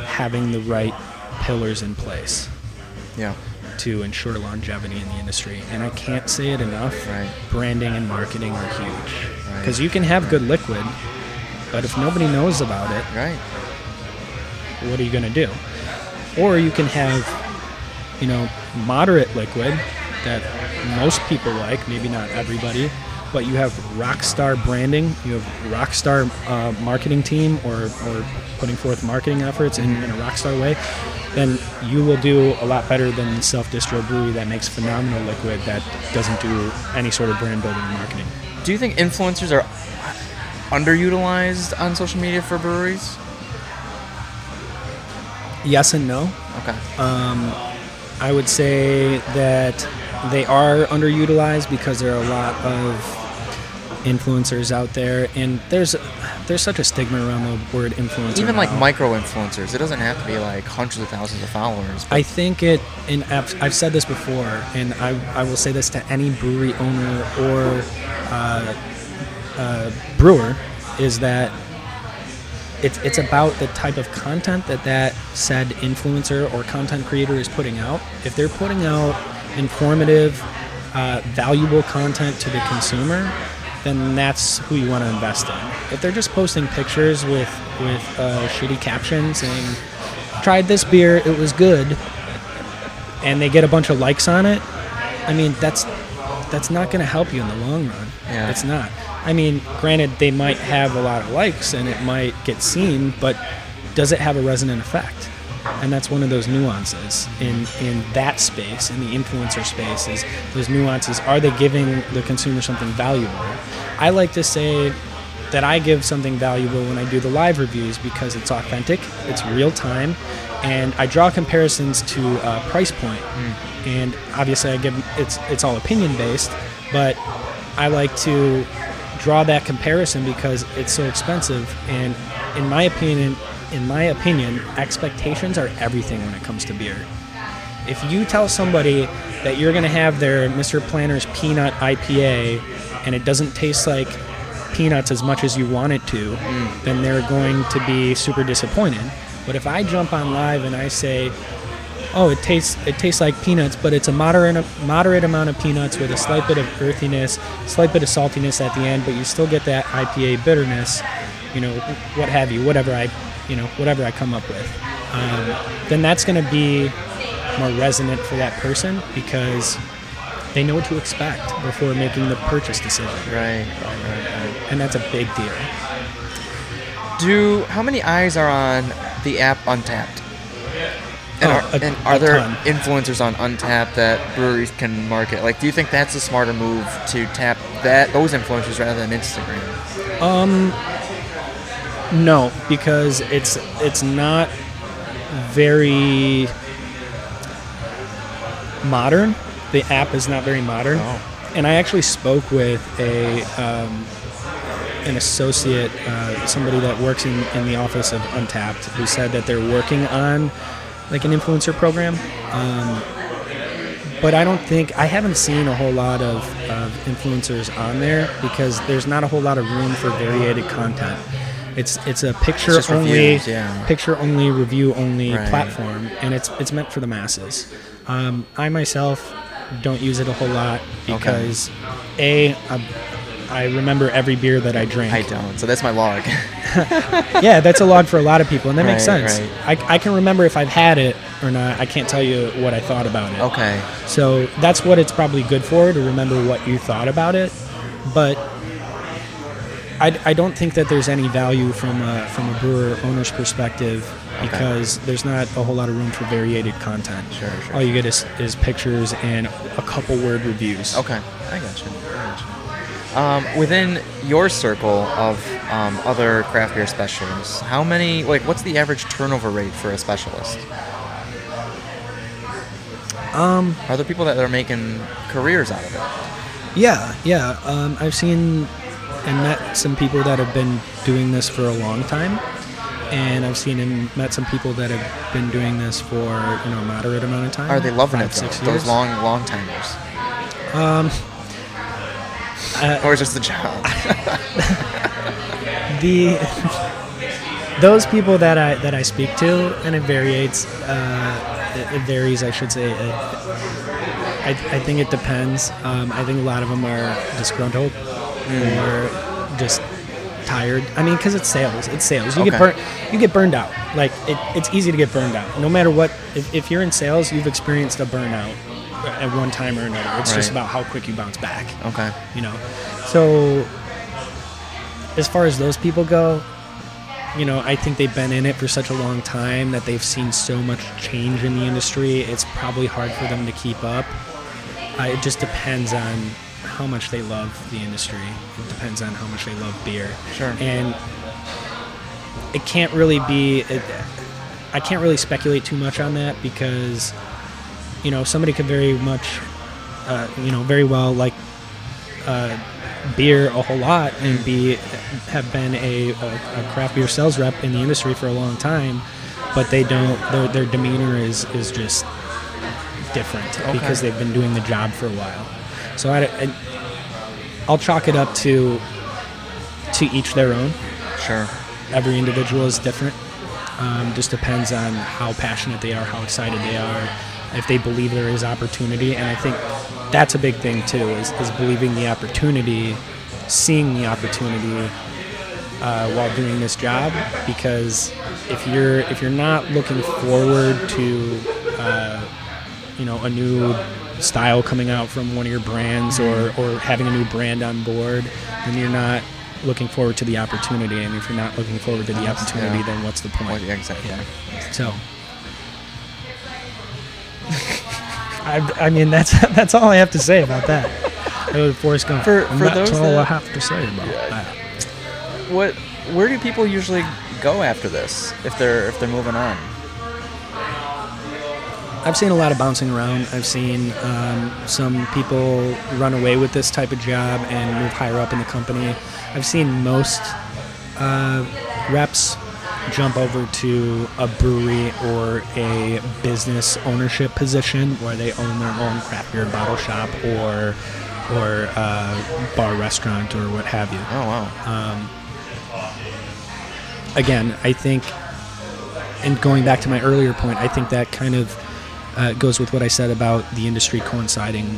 having the right pillars in place Yeah. to ensure longevity in the industry. And I can't say it enough. Right. Branding and marketing are huge. Right. Because you can have good liquid, but if nobody knows about it, Right. what are you going to do? Or you can have, you know, moderate liquid that most people like, maybe not everybody, but you have rock star branding, you have rock star uh, marketing team or, or putting forth marketing efforts in, in a rock star way, then you will do a lot better than self distro brewery that makes phenomenal liquid that doesn't do any sort of brand building and marketing. Do you think influencers are underutilized on social media for breweries? Yes and no. Okay. Um, I would say that they are underutilized because there are a lot of influencers out there, and there's there's such a stigma around the word influencer. Even like micro influencers, it doesn't have to be like hundreds of thousands of followers. I think it, and I've, I've said this before, and I, I will say this to any brewery owner or uh, uh, brewer, is that it's, it's about the type of content that that said influencer or content creator is putting out. If they're putting out informative, uh, valuable content to the consumer, then that's who you want to invest in. If they're just posting pictures with with uh, shitty captions saying, "Tried this beer, it was good," and they get a bunch of likes on it, I mean that's that's not going to help you in the long run. Yeah. It's not. I mean, granted, they might have a lot of likes and it might get seen, but does it have a resonant effect? And that's one of those nuances in in that space, in the influencer space. Is those nuances? Are they giving the consumer something valuable? I like to say that I give something valuable when I do the live reviews because it's authentic, it's real time, and I draw comparisons to uh, price point. And obviously, I give it's it's all opinion based, but I like to draw that comparison because it's so expensive. And in my opinion, in my opinion, expectations are everything when it comes to beer. If you tell somebody that you're going to have their Mr. Planter's peanut IPA and it doesn't taste like peanuts as much as you want it to, then they're going to be super disappointed. But if I jump on live and I say, "Oh, it tastes it tastes like peanuts, but it's a moderate moderate amount of peanuts with a slight bit of earthiness, slight bit of saltiness at the end, but you still get that IPA bitterness, you know, what have you, whatever I, you know, whatever I come up with." Um, then that's going to be more resonant for that person because they know what to expect before making the purchase decision Right, right, right, right. and that's a big deal. Do how many eyes are on the app Untappd? And, Oh, are, a- and are there ton. influencers on Untappd that breweries can market? Like, do you think that's a smarter move to tap that those influencers rather than Instagram? Um, no, because it's it's not very modern. The app is not very modern, Oh. and I actually spoke with a um, an associate, uh, somebody that works in, in the office of Untappd, who said that they're working on like an influencer program. Um, but I don't think I haven't seen a whole lot of, of influencers on there because there's not a whole lot of room for variated content. It's it's a picture just only reviews, yeah. picture only review only Right. platform, and it's it's meant for the masses. Um, I myself don't use it a whole lot because a I, I remember every beer that I drink. I don't. So that's my log. yeah, that's a log for a lot of people, and that makes Right, sense. I, I can remember if I've had it or not. I can't tell you what I thought about it. okay. So that's what it's probably good for to remember what you thought about it. But I, I don't think that there's any value from a, from a brewer owner's perspective because there's not a whole lot of room for variated content. Sure, sure. All you get is, is pictures and a couple word reviews. Okay, I got you. I got you. Um, within your circle of um, other craft beer specialists, how many? Like, what's the average turnover rate for a specialist? Um, Are there people that are making careers out of it? yeah, yeah. Um, I've seen and met some people that have been doing this for a long time. And I've seen and met some people that have been doing this for you know a moderate amount of time. Are they loving five, it? Though? Six Those long, long timers, Um, uh, or is it just the job? the those people that I that I speak to, and it varies. Uh, it, it varies, I should say. It, I, I think it depends. Um, I think a lot of them are disgruntled or just tired. I mean, because it's sales. It's sales. You get burnt. You get burned out. Like it, it's easy to get burned out. No matter what. If, if you're in sales, you've experienced a burnout at one time or another. It's just about how quick you bounce back okay. you know so as far as those people go you know i think they've been in it for such a long time that they've seen so much change in the industry it's probably hard for them to keep up uh, it just depends on how much they love the industry it depends on how much they love beer Sure. and it can't really be it, i can't really speculate too much on that because you know somebody could very much uh, you know very well like uh, beer a whole lot and be have been a, a, a craft beer sales rep in the industry for a long time but they don't their, their demeanor is is just different Okay. because they've been doing the job for a while so I, I i'll chalk it up to to each their own Sure. every individual is different. Um, just depends on how passionate they are, how excited they are, if they believe there is opportunity. And I think that's a big thing too, is, is believing the opportunity, seeing the opportunity uh, while doing this job. Because if you're if you're not looking forward to uh, you know a new style coming out from one of your brands or mm-hmm. or having a new brand on board, then you're not looking forward to the opportunity. And if you're not looking forward to the opportunity, yeah. then what's the point? Well, yeah, exactly. Yeah. So. I, I mean that's that's all I have to say about that. I was Forrest Gump. For, for that's all that, I have to say about yeah, that. What? Where do people usually go after this if they're if they're moving on? I've seen a lot of bouncing around. I've seen um, some people run away with this type of job and move higher up in the company. I've seen most uh, reps jump over to a brewery or a business ownership position where they own their own craft beer bottle shop or or uh, bar restaurant or what have you. Oh wow. Um, again, I think, and going back to my earlier point, I think that kind of uh, goes with what I said about the industry coinciding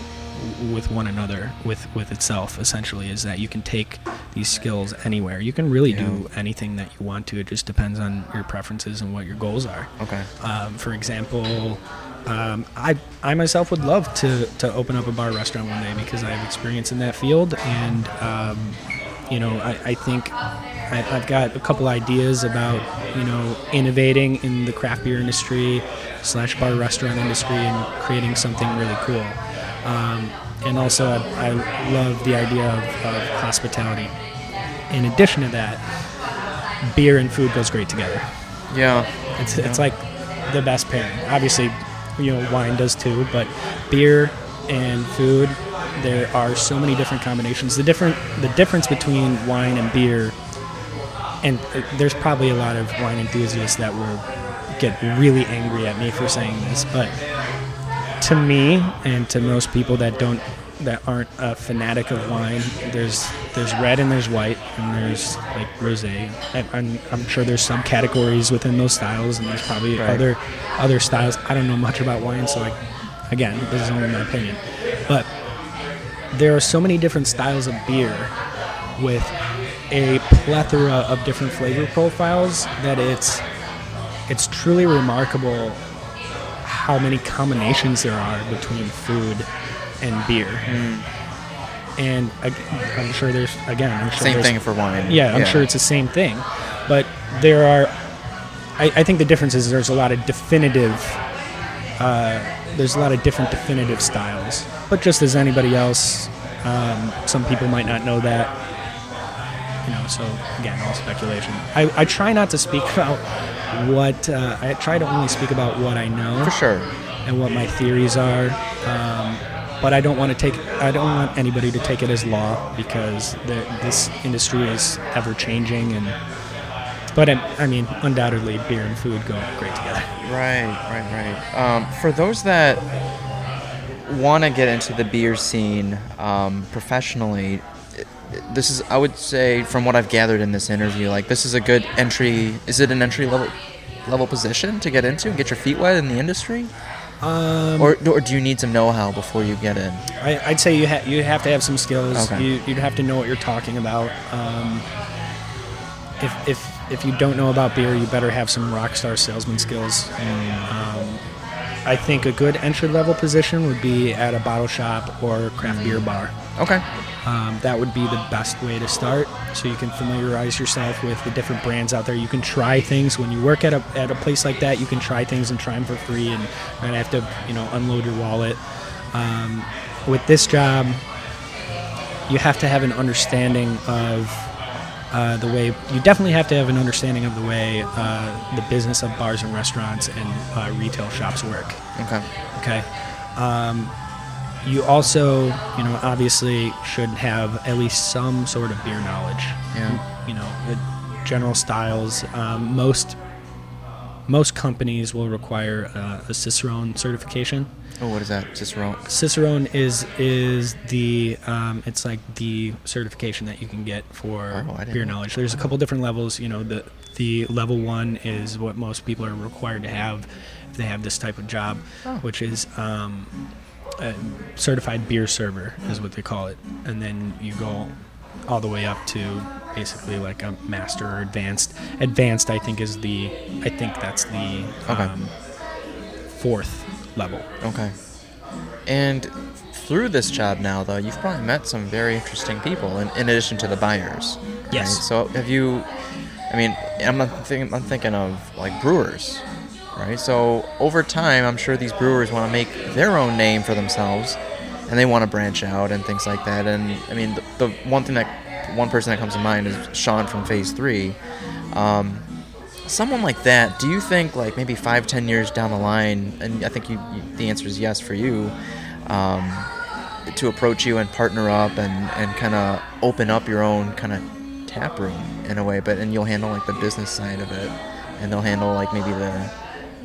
with one another, with with itself. Essentially, is that you can take these skills anywhere. You can really do anything that you want to. It just depends on your preferences and what your goals are. Okay. Um, for example, um, I I myself would love to to open up a bar restaurant one day because I have experience in that field, and um, you know I, I think I've got a couple ideas about you know innovating in the craft beer industry slash bar restaurant industry and creating something really cool. Um, and also, I, I love the idea of, of hospitality. In addition to that, beer and food goes great together. Yeah. It's it's like the best pairing. Obviously, you know wine does too, but beer and food, there are so many different combinations. The different the difference between wine and beer, and there's probably a lot of wine enthusiasts that will get really angry at me for saying this, but to me and to most people that don't that aren't a fanatic of wine, there's there's red and there's white and there's like rosé. I'm, I'm sure there's some categories within those styles, and there's probably Right. other other styles. I don't know much about wine, so like again, this is only my opinion. But there are so many different styles of beer with a plethora of different flavor profiles that it's it's truly remarkable how many combinations there are between food and beer. And I'm sure there's again, I'm sure Same thing for wine. yeah, I'm sure it's the same thing, but there are. I, I think the difference is there's a lot of definitive. Uh, there's a lot of different definitive styles, but just as anybody else, um, some people might not know that. You know, so again, all speculation. I, I try not to speak about what uh, I try to only speak about what I know For sure. and what my theories are. Um, but I don't want to take. I don't want anybody to take it as law because the, this industry is ever changing. And but I, I mean, undoubtedly, beer and food go great together. Right, right, right. Um, for those that want to get into the beer scene um, professionally, this is, I would say, from what I've gathered in this interview, like this is a good entry. Is it an entry level level position to get into and get your feet wet in the industry, Um, or or do you need some know-how before you get in? I, I'd say you ha- you have to have some skills. Okay. You, you'd have to know what you're talking about. Um, if, if if you don't know about beer, you better have some rock star salesman skills. Um, I think a good entry level position would be at a bottle shop or craft beer bar. Okay. Um, that would be the best way to start. So you can familiarize yourself with the different brands out there. You can try things when you work at a at a place like that. You can try things and try them for free, and not have to you know unload your wallet. Um, with this job, you have to have an understanding of uh, the way. You definitely have to have an understanding of the way uh, the business of bars and restaurants and uh, retail shops work. Okay. Okay. Um, you also, you know, obviously should have at least some sort of beer knowledge. Yeah. You know, uh, general styles. Um, most most companies will require uh, a Cicerone certification. Oh, what is that? Cicerone. Cicerone is is the um, it's like the certification that you can get for Oh, beer knowledge. There's a couple different levels. You know, the the level one is what most people are required to have if they have this type of job, Oh. which is um, a certified beer server is what they call it, and then you go all the way up to basically like a master or advanced. Advanced, I think, is the I think that's the Okay. um, fourth level. Okay. And through this job now, though, you've probably met some very interesting people in, in addition to the buyers. Yes. right? So have you? I mean, I'm not thinking. I'm thinking of like brewers. right? So over time, I'm sure these brewers want to make their own name for themselves, and they want to branch out and things like that. And I mean, the, the one thing that one person that comes to mind is Sean from Phase Three. Um, someone like that, do you think like maybe five, ten years down the line, and I think you, you the answer is yes for you, um, to approach you and partner up and, and kind of open up your own kind of tap room in a way, but and you'll handle like the business side of it, and they'll handle like maybe the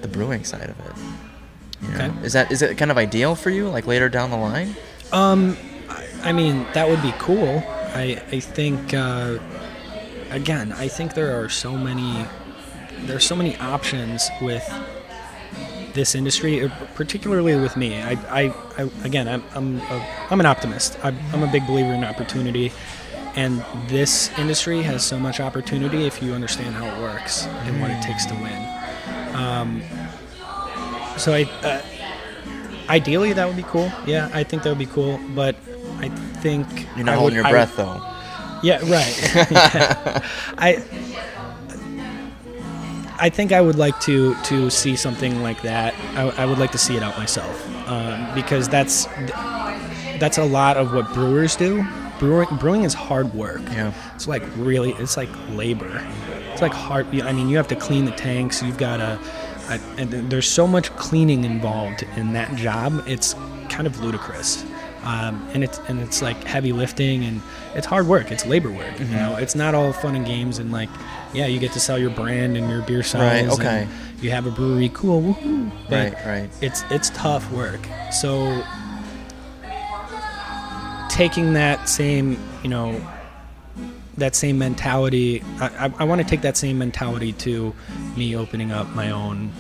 the brewing side of it. You know? Okay. Is that is it kind of ideal for you, like later down the line? Um, I- I mean, that would be cool. I I think uh, again, I think there are so many there are so many options with this industry, uh, particularly with me. I, I, I again, I'm I'm, a, I'm an optimist. I'm, I'm a big believer in opportunity, and this industry has so much opportunity if you understand how it works and what it takes to win. Um, so I. Uh, Ideally, that would be cool. Yeah, I think that would be cool. But I think You're not I holding would- your breath though. yeah, right. Yeah. I I think I would like to to see something like that. I, I would like to see it out myself um, because that's that's a lot of what brewers do. Brewing brewing is hard work. Yeah. It's like really, it's like labor. It's like hard. I mean, you have to clean the tanks. You've got to, I, and there's so much cleaning involved in that job. It's kind of ludicrous, um, and it's and it's like heavy lifting and it's hard work. It's labor work. You know, it's not all fun and games and like, yeah, you get to sell your brand and your beer size. Right, okay. You have a brewery, cool, woohoo. But Right, right. it's it's tough work. So taking that same, you know, that same mentality, I, I, I want to take that same mentality to me opening up my own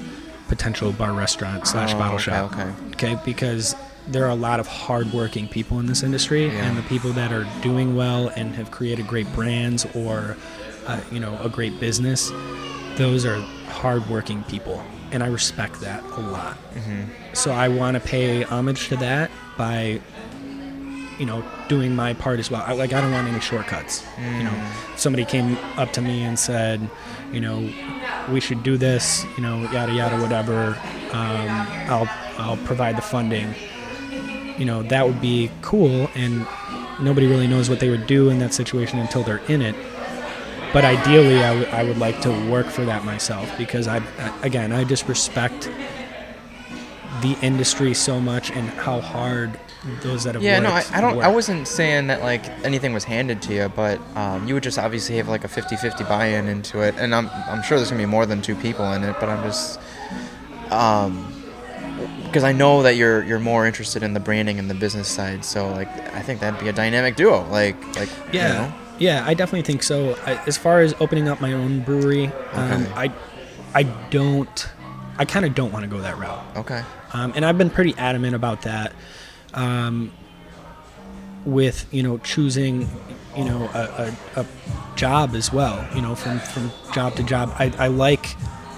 potential bar restaurant slash Oh, bottle okay, shop. okay. Okay, because there are a lot of hardworking people in this industry, Yeah. and the people that are doing well and have created great brands or, uh, you know, a great business. Those are hardworking people, and I respect that a lot. Mm-hmm. So I want to pay homage to that by, you know, doing my part as well. I, like I don't want any shortcuts. You know, somebody came up to me and said, you know, we should do this, you know, yada yada, whatever. Um, I'll I'll provide the funding. You know, that would be cool, and nobody really knows what they would do in that situation until they're in it. But ideally, I, w- I would like to work for that myself because I, again, I just respect the industry so much and how hard those that have Yeah, no, I, I don't. I wasn't saying that like anything was handed to you, but um, you would just obviously have like a 50-50 buy-in into it, and I'm I'm sure there's gonna be more than two people in it, but I'm just um because I know that you're you're more interested in the branding and the business side, so like I think that'd be a dynamic duo, like like you Yeah, know? Yeah, I definitely think so. I, as far as opening up my own brewery, um, Okay. I, I don't, I kind of don't want to go that route. okay, um, and I've been pretty adamant about that. Um, with you know choosing, you know a, a, a job as well. You know from from job to job. I, I like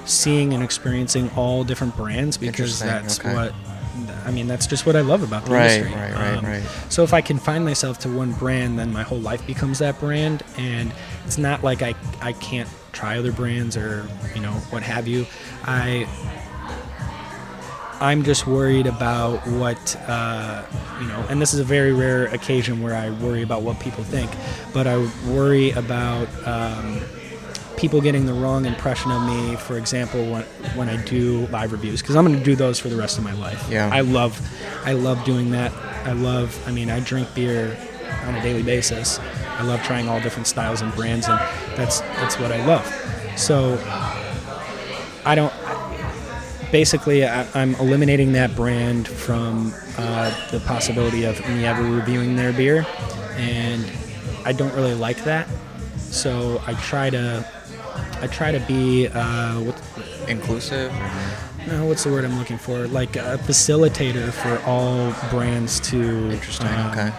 seeing and experiencing all different brands because that's okay. what. I mean, that's just what I love about the Right, industry. right, right, Um, right. So if I can find myself to one brand, then my whole life becomes that brand, and it's not like I I can't try other brands or you know what have you. I I'm just worried about what uh, you know, and this is a very rare occasion where I worry about what people think, but I worry about um, people getting the wrong impression of me. For example, when when I do live reviews, because I'm going to do those for the rest of my life. Yeah. I love, I love doing that. I love. I mean, I drink beer on a daily basis. I love trying all different styles and brands, and that's that's what I love. So I don't. Basically, I, I'm eliminating that brand from uh, the possibility of me ever reviewing their beer, and I don't really like that. So I try to, I try to be uh, what, inclusive. or- no, what's the word I'm looking for? Like a facilitator for all brands to Interesting, um, okay.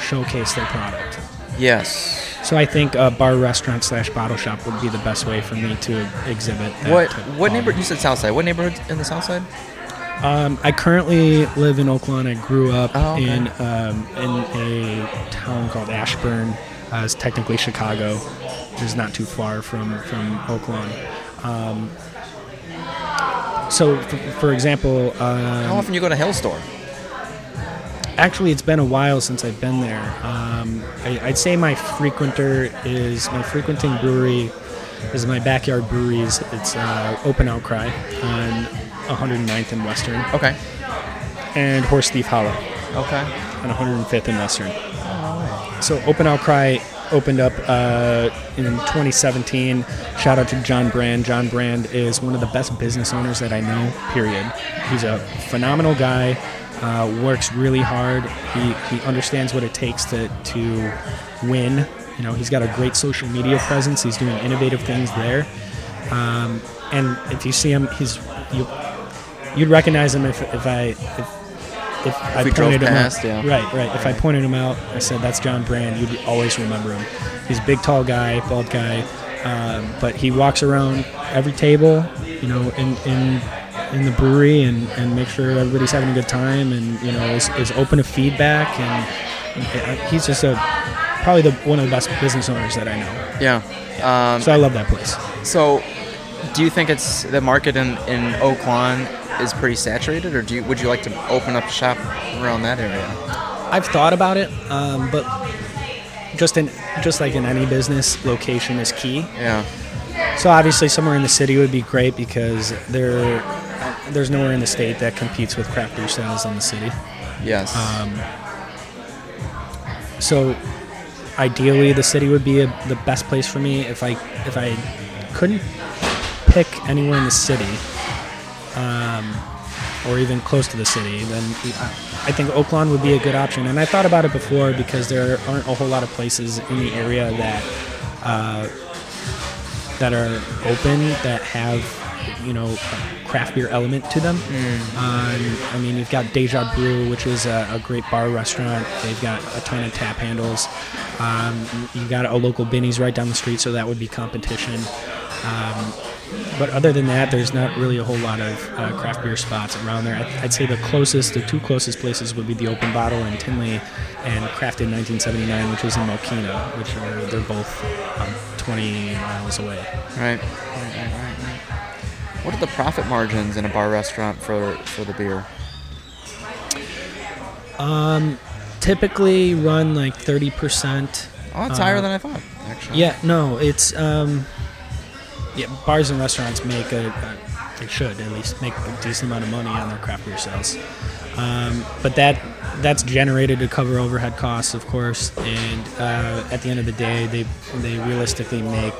showcase their product. Yes. So I think a bar, restaurant slash bottle shop would be the best way for me to exhibit. That What what neighborhood? You said Southside. What neighborhood in the Southside? Um, I currently live in Oak Lawn. I grew up Oh, okay. in um, in a town called Ashburn. Uh, it's technically Chicago. It's not too far from from Oak Lawn. Um, so, for, for example, How um, often you go to Hailstorm? actually, it's been a while since I've been there. Um, I, I'd say my frequenter is my frequenting brewery is my backyard breweries. It's uh, Open Outcry on 109th and Western, Okay. and Horse Thief Hollow Okay. on 105th and Western. So Open Outcry opened up uh, in 2017. Shout out to John Brand. John Brand is one of the best business owners that I know. Period. He's a phenomenal guy. Uh, works really hard. He, he understands what it takes to to win. You know, he's got a great social media presence. He's doing innovative things there. Um, and if you see him, he's you, you'd recognize him if, if I if if, I we drove pointed him past, out. yeah. Right, right. If I pointed him out, I said that's John Brand. You'd always remember him. He's a big, tall guy, bald guy, um, but he walks around every table, you know, in in in the brewery and and make sure everybody's having a good time, and you know, is, is open to feedback, and uh, he's just a probably the one of the best business owners that I know. Yeah. Um, So I love that place. so, do you think it's the market in in Oak Lawn is pretty saturated, or do you would you like to open up shop around that area? I've thought about it, um, but just in just like in any business, location is key. Yeah. So obviously, somewhere in the city would be great because there, there's nowhere in the state that competes with craft beer sales in the city. Yes. Um, So ideally, the city would be a, the best place for me. If I if I couldn't pick anywhere in the city, um, or even close to the city, then I think Oak Lawn would be a good option. And I thought about it before because there aren't a whole lot of places in the area that uh, that are open that have you know a craft beer element to them. Um, I mean, you've got Deja Brew, which is a, a great bar restaurant. They've got a ton of tap handles. Um, you've got a local Binny's right down the street, so that would be competition. Um, but other than that, there's not really a whole lot of uh, craft beer spots around there. I'd, I'd say the closest, the two closest places would be the Open Bottle in Tinley and Crafted 1979, which is in Mokena, which are they're both um, 20 miles away. right. Right. Right. Right. Right. What are the profit margins in a bar restaurant for for the beer? Um, Typically run like 30%. Oh, it's Uh, higher than I thought. Actually. Yeah, no, it's um, yeah. Bars and restaurants make a, a they should at least make a decent amount of money on their craft beer sales, um, but that that's generated to cover overhead costs, of course, and uh, at the end of the day, they they realistically make,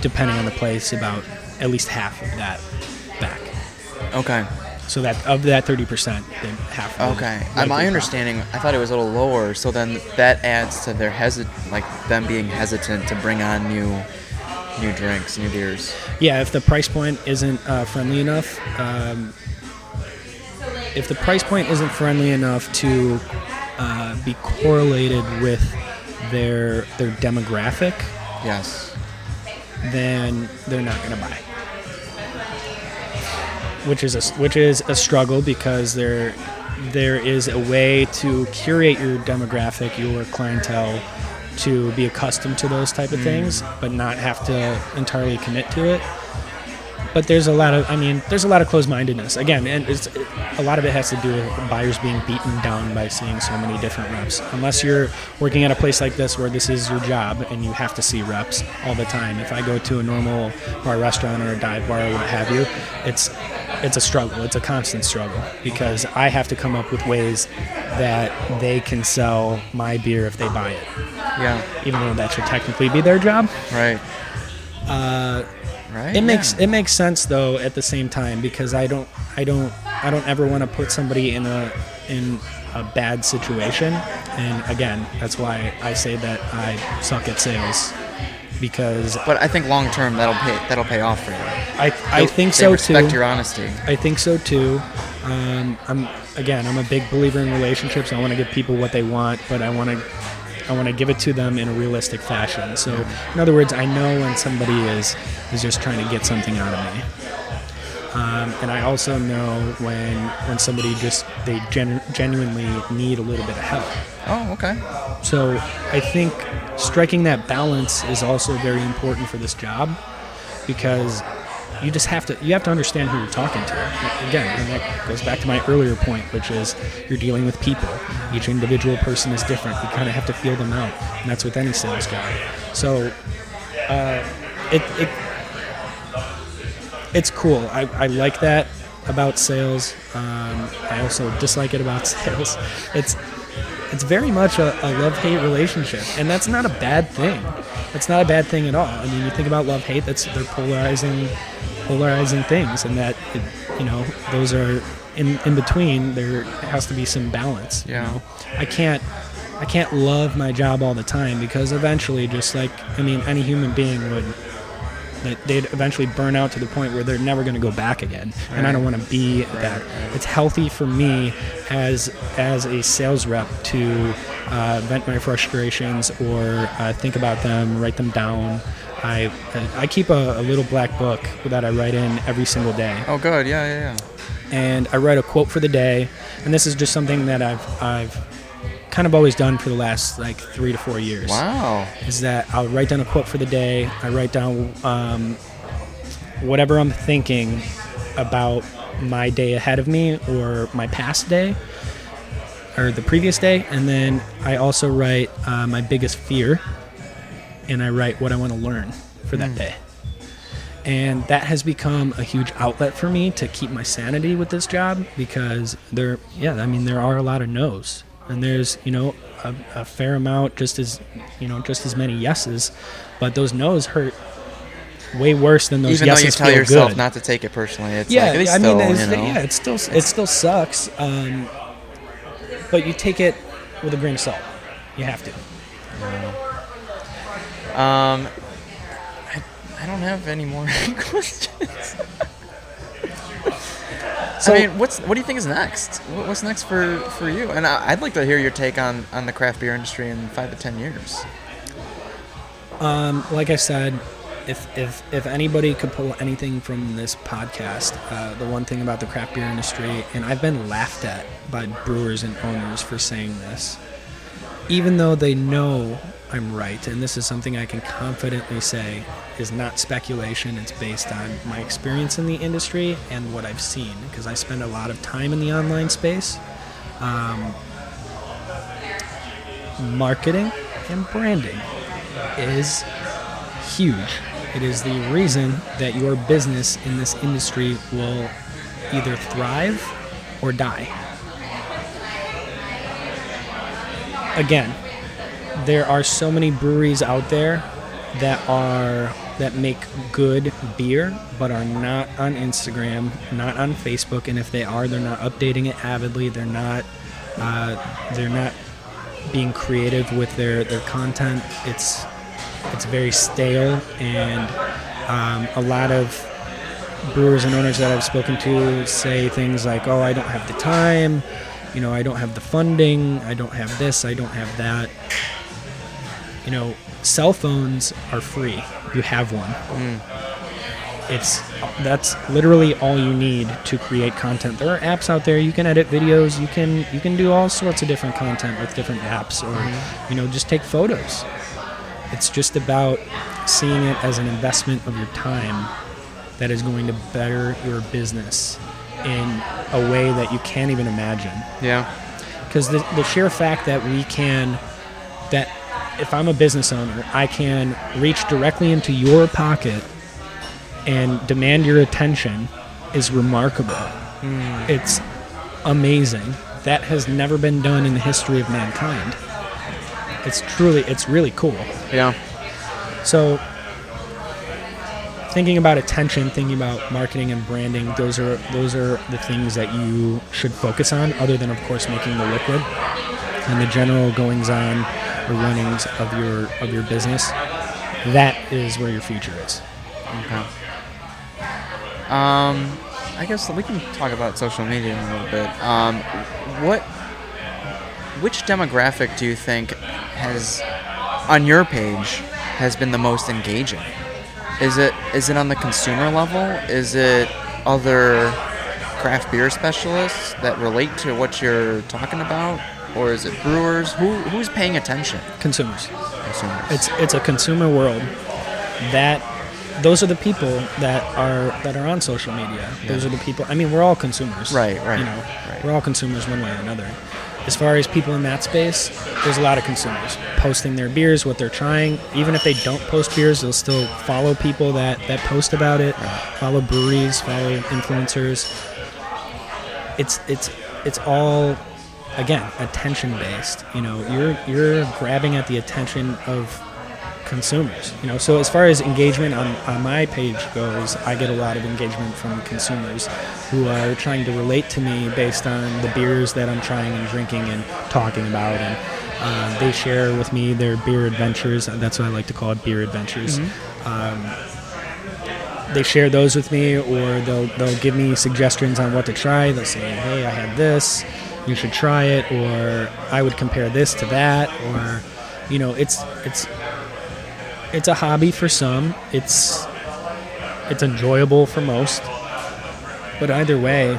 depending on the place, about at least half of that back. Okay. So that of that thirty percent, half. Okay. Uh, my profit. understanding, I thought it was a little lower. So then that adds to their hesit, like them being hesitant to bring on new, new drinks, new beers. Yeah, if the price point isn't uh, friendly enough, um, if the price point isn't friendly enough to uh, be correlated with their their demographic, Yes. then they're not going to buy. Which is a which is a struggle because there there is a way to curate your demographic, your clientele, to be accustomed to those type of mm. things, but not have to entirely commit to it. But there's a lot of, I mean, there's a lot of closed-mindedness. Again, and it's, a lot of it has to do with buyers being beaten down by seeing so many different reps. Unless you're working at a place like this where this is your job and you have to see reps all the time. If I go to a normal bar restaurant or a dive bar or what have you, it's it's a struggle. It's a constant struggle because I have to come up with ways that they can sell my beer if they buy it, Yeah. even though that should technically be their job. Right. Uh. Right. It makes yeah. it makes sense though at the same time because I don't I don't I don't ever want to put somebody in a in a bad situation. And again, that's why I say that I suck at sales because But I think long term that'll pay that'll pay off for you. I I think so respect too. your honesty. I think so too. Um, I'm again, I'm a big believer in relationships. I want to give people what they want, but I want to I want to give it to them in a realistic fashion. So, in other words, I know when somebody is is just trying to get something out of me. Um, and I also know when when somebody just they gen- genuinely need a little bit of help. Oh, okay. So I think striking that balance is also very important for this job because you just have to you have to understand who you're talking to. Again, and that goes back to my earlier point, which is you're dealing with people. Each individual person is different. You kind of have to feel them out, and that's with any sales guy. So, uh, it, it it's cool. I, I like that about sales. Um, I also dislike it about sales. It's it's very much a, a love hate relationship, and that's not a bad thing. That's not a bad thing at all. I mean, you think about love hate. That's they're polarizing polarizing things, and that it, you know those are in in between. There has to be some balance. Yeah. You know? I can't. I can't love my job all the time because eventually, just like I mean, any human being would, that they'd eventually burn out to the point where they're never going to go back again. And I don't want to be that. It's healthy for me as as a sales rep to uh, vent my frustrations or uh, think about them, write them down. I I keep a, a little black book that I write in every single day Oh, good. Yeah, yeah, yeah. and I write a quote for the day. And this is just something that I've I've kind of always done for the last like three to four years. Wow. Is that I'll write down a quote for the day. I write down um, whatever I'm thinking about my day ahead of me or my past day or the previous day, and then I also write uh, my biggest fear, and I write what I want to learn for that day and that has become a huge outlet for me to keep my sanity with this job because there yeah i mean there are a lot of no's and there's you know a, a fair amount just as you know just as many yeses but those no's hurt way worse than those Even though you yeses tell feel yourself good. not to take it personally, it's yeah like, it's i still, mean it's, you know. yeah it still it still sucks um, but you take it with a grain of salt you have to Um, I, I don't have any more questions. So- I mean, what's what do you think is next? What's next for, for you? And I, I'd like to hear your take on, on the craft beer industry in five to ten years. Um, like I said, if if if anybody could pull anything from this podcast, uh, the one thing about the craft beer industry, and I've been laughed at by brewers and owners for saying this, even though they know I'm right, and this is something I can confidently say is not speculation. It's based on my experience in the industry and what I've seen, because I spend a lot of time in the online space. Um, marketing and branding is huge. It is the reason that your business in this industry will either thrive or die. Again, there are so many breweries out there that are that make good beer but are not on Instagram, not on Facebook, and if they are, they're not updating it avidly. They're not uh, they're not being creative with their, their content. It's it's very stale, and um, a lot of brewers and owners that I've spoken to say things like, "Oh, I don't have the time," you know, "I don't have the funding," "I don't have this," "I don't have that." You know, cell phones are free. You have one. Hmm. It's that's literally all you need to create content. There are apps out there you can edit videos. You can you can do all sorts of different content with different apps, or hmm. you know just take photos. It's just about seeing it as an investment of your time that is going to better your business in a way that you can't even imagine Yeah. because the, the sheer fact that we can that if i'm a business owner i can reach directly into your pocket and demand your attention is remarkable hmm. it's amazing that has never been done in the history of mankind it's truly it's really cool Yeah. so, thinking about attention, thinking about marketing and branding, those are those are the things that you should focus on. Other than, of course, making the liquid and the general goings on or runnings of your of your business. That is where your future is. Okay. Um, I guess we can talk about social media in a little bit. Um, what, which demographic do you think has, on your page, has been the most engaging? Is it is it on the consumer level? Is it other craft beer specialists that relate to what you're talking about, or is it brewers? Who who's paying attention? Consumers. Consumers. It's it's a consumer world that those are the people that are that are on social media. Those are the people. I mean, we're all consumers, Right, right, You know, right. we're all consumers one way or another. As far as people in that space, there's a lot of consumers posting their beers, what they're trying. Even if they don't post beers, they'll still follow people that that post about it. Follow breweries, follow influencers. It's it's it's all again attention based. You know, you're you're grabbing at the attention of consumers. You know, so as far as engagement on, on my page goes, I get a lot of engagement from consumers who are trying to relate to me based on the beers that I'm trying and drinking and talking about, and uh, they share with me their beer adventures. That's what I like to call it, beer adventures. Um, they share those with me, or they'll they'll give me suggestions on what to try. They'll say, "Hey, I had this. You should try it," or "I would compare this to that," or you know, it's it's it's a hobby for some. It's it's enjoyable for most. But either way,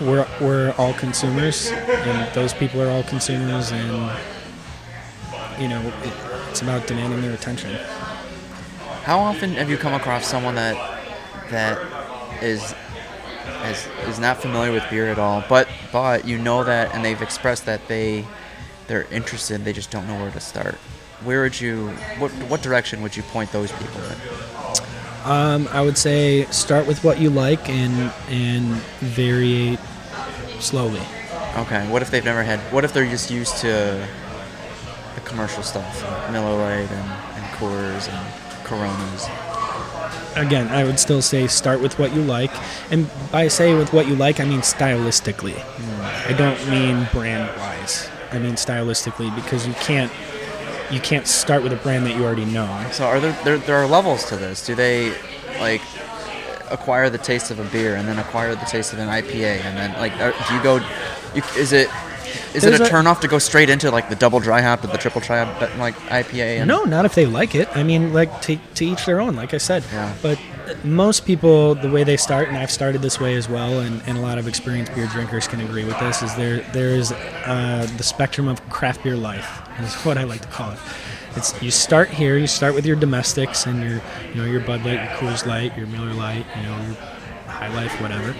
we're we're all consumers, and those people are all consumers, and you know, it, it's about demanding their attention. How often have you come across someone that that is is is not familiar with beer at all, but but you know that and they've expressed that they they're interested, they just don't know where to start. Where would you what what direction would you point those people in? Um, I would say start with what you like and and vary slowly. Okay, what if they've never had what if they're just used to the commercial stuff, Miller Lite and, and Coors and Coronas? Again, I would still say start with what you like, and by say with what you like, I mean stylistically. I don't mean brand wise. I mean stylistically because you can't you can't start with a brand that you already know. So are there, there there are levels to this? Do they like acquire the taste of a beer and then acquire the taste of an IPA and then like are, do you go? You, is it is There's it a, a- turnoff to go straight into like the double dry hop or the triple dry hop like IPA? And, No, not if they like it. I mean, like to, to each their own, like I said. Yeah. But most people, the way they start, and I've started this way as well, and, and a lot of experienced beer drinkers can agree with this, is there there is uh, the spectrum of craft beer life, is what I like to call it. It's you start here, you start with your domestics and your you know your Bud Light, your Coors Light, your Miller Lite, you know your High Life, whatever.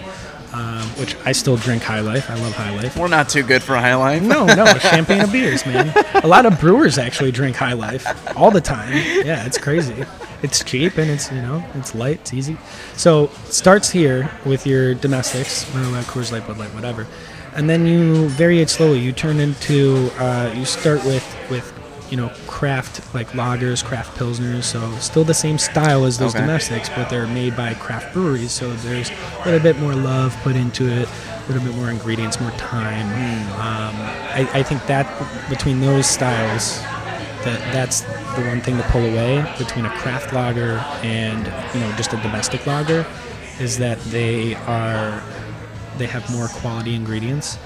Um, which I still drink High Life. I love High Life. We're not too good for High Life. No, no, champagne of beers, man. A lot of brewers actually drink High Life all the time. Yeah, it's crazy. It's cheap and it's you know it's light, it's easy. So starts here with your domestics, Miller Coors Light, Bud Light, whatever, and then you vary it slowly. You turn into uh, you start with with you know craft like lagers, craft pilsners. So still the same style as those Okay. domestics, but they're made by craft breweries. So there's a little bit more love put into it, a little bit more ingredients, more time. Um, I, I think that between those styles, that that's the one thing to pull away between a craft lager and you know just a domestic lager, is that they are they have more quality ingredients.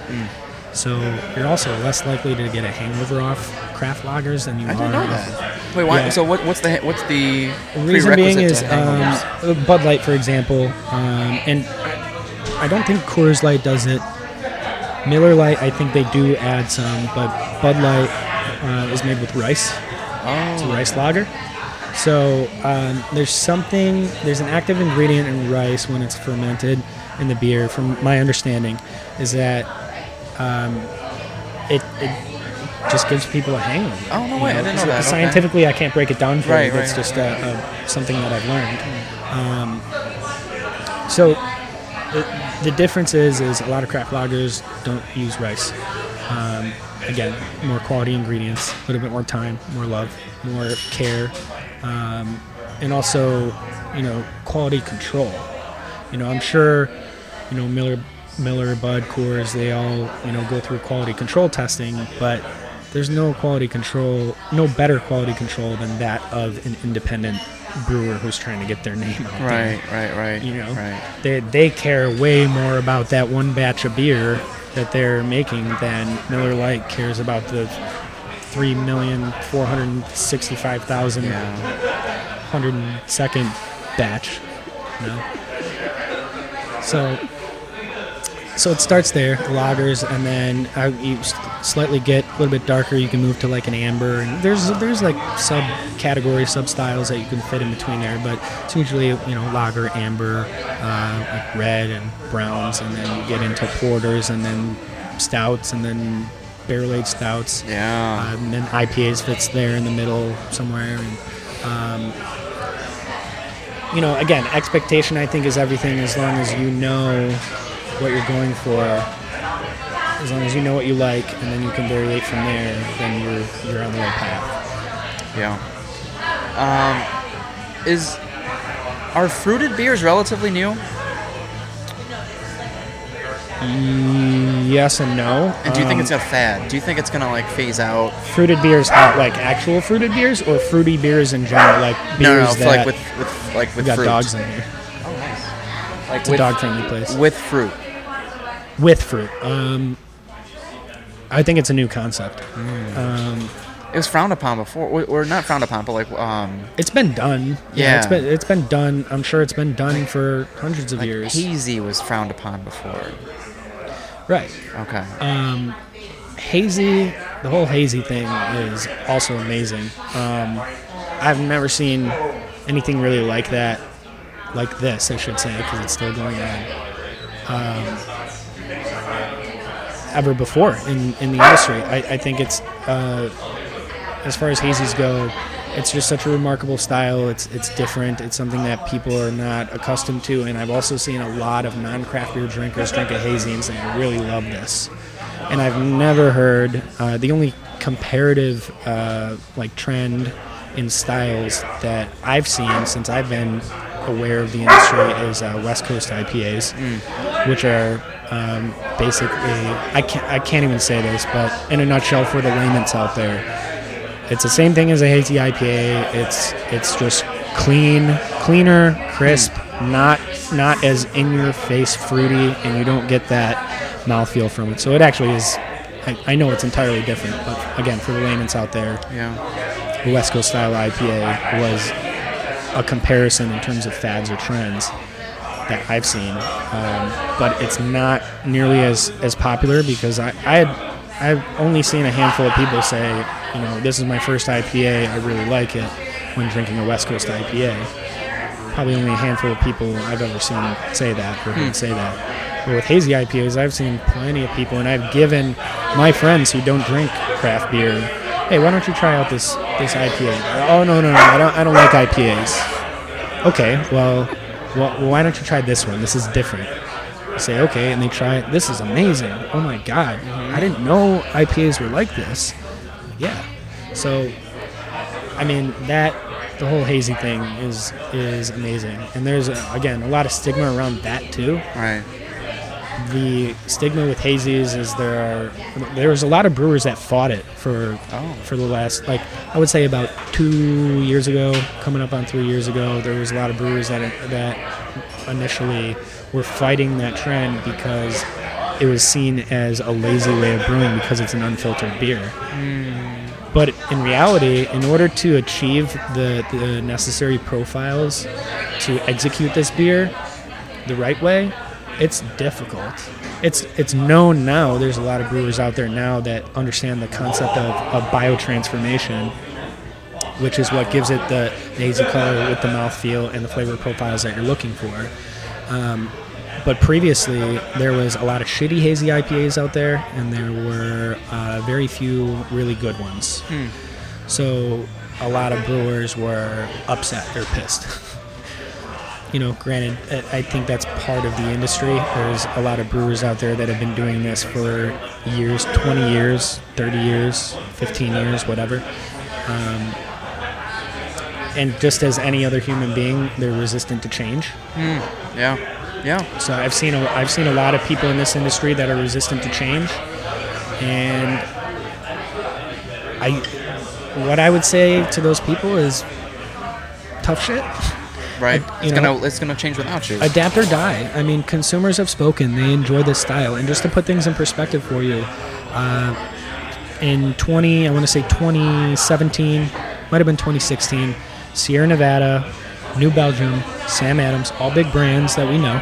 So you're also less likely to get a hangover off craft lagers than you I are. didn't know that. Wait, why? Yeah. So what, what's the what's the reason being is um, Bud Light, for example, um, and I don't think Coors Light does it. Miller Lite, I think they do add some, but Bud Light uh, is made with rice. Oh. It's a oh, rice lager. So um, there's something, there's an active ingredient in rice when it's fermented in the beer. From my understanding, is that um, it, it just gives people a hangover. Oh, no you way, I didn't know that, okay. Scientifically, I can't break it down for Right, you. but right, It's just right, a, a, something that I've learned. Um, so the, the difference is, is a lot of craft lagers don't use rice. Um, again, more quality ingredients, a little bit more time, more love, more care, um, and also, you know, quality control. You know, I'm sure, you know, Miller, Miller, Bud, Coors, they all, you know, go through quality control testing, but there's no quality control, no better quality control than that of an independent brewer who's trying to get their name out there right, right, right. you know right. they, they care way more about that one batch of beer that they're making than miller Lite cares about the 3,465,000 Yeah. 102nd batch you know? so so it starts there, the lagers, and then uh, you slightly get a little bit darker. You can move to like an amber, and there's there's like sub category, sub styles that you can fit in between there. But it's usually you know lager, amber, uh, like red and browns, and then you get into porters, and then stouts, and then barrel aged stouts. Yeah. Um, and then IPAs fits there in the middle somewhere. And, um, you know, again, expectation I think is everything. As long as you know what you're going for, as long as you know what you like, and then you can variate from there, then you're you're on the right path. yeah. Um, is are fruited beers relatively new? Yes and no. And do you think Um, it's a fad? Do you think it's gonna like phase out? fruited beers, like actual fruited beers, or fruity beers in general, like beers No, no, no that like with with like with got fruit. dogs in here. Oh, nice. Like It's a dog-friendly place. with fruit. With fruit. Um, I think it's a new concept. Hmm. Um, It was frowned upon before, or, or not frowned upon, but like um, it's been done. Yeah. it's been it's been done. I'm sure it's been done for hundreds of like years. hazy was frowned upon before. right. Okay. Um, hazy. The whole hazy thing is also amazing. Um, I've never seen anything really like that, like this, I should say, because it's still going on. Um, ever before in, in the industry. I, I think it's uh, as far as hazies go, it's just such a remarkable style. It's it's different. It's something that people are not accustomed to, and I've also seen a lot of non-craft beer drinkers drink a hazy and say, "I really love this." And I've never heard uh, the only comparative uh, like trend in styles that I've seen since I've been aware of the industry is uh, West Coast IPAs, which are um, basically I can't I can't even say this, but in a nutshell, for the layman's out there, it's the same thing as a hazy IPA. It's it's just clean, cleaner, crisp, not not as in your face fruity, and you don't get that mouthfeel from it. So it actually is. I, I know it's entirely different, but again, for the layman's out there, Yeah. the West Coast style IPA was a comparison in terms of fads or trends that I've seen, um, but it's not nearly as, as popular because I, I had I've only seen a handful of people say, you know, this is my first IPA, I really like it when drinking a West Coast IPA. Probably only a handful of people I've ever seen say that or heard say that. But with hazy IPAs, I've seen plenty of people, and I've given my friends who don't drink craft beer, hey, why don't you try out this this IPA? Oh no no no, I don't I don't like IPAs. Okay, well, well why don't you try this one? This is different. Say okay, and they try it. This is amazing. Oh my god, I didn't know IPAs were like this. Yeah, so I mean that the whole hazy thing is is amazing, and there's a, again a lot of stigma around that too Right. The stigma with hazies is there are there was a lot of brewers that fought it for Oh. for the last like I would say about two years ago, coming up on three years ago, there was a lot of brewers that that initially were fighting that trend because it was seen as a lazy way of brewing because it's an unfiltered beer. Hmm. But in reality, in order to achieve the, the necessary profiles to execute this beer the right way, it's difficult. It's it's known now. There's a lot of brewers out there now that understand the concept of, of biotransformation, which is what gives it the, the hazy color with the mouthfeel and the flavor profiles that you're looking for. Um, but previously, there was a lot of shitty hazy IPAs out there, and there were uh, very few really good ones. So a lot of brewers were upset or pissed. you know, granted, I think that's part of the industry. There's a lot of brewers out there that have been doing this for years 20 years, 30 years, 15 years, whatever. Um, and just as any other human being, they're resistant to change. Yeah. Yeah. So I've seen a, I've seen a lot of people in this industry that are resistant to change, and I what I would say to those people is tough shit. Right. It's know- gonna it's gonna change without you. Adapt or die. I mean, consumers have spoken. They enjoy this style. And just to put things in perspective for you, uh, in 20, I want to say 2017, might have been 2016, Sierra Nevada, New Belgium, Sam Adams, all big brands that we know.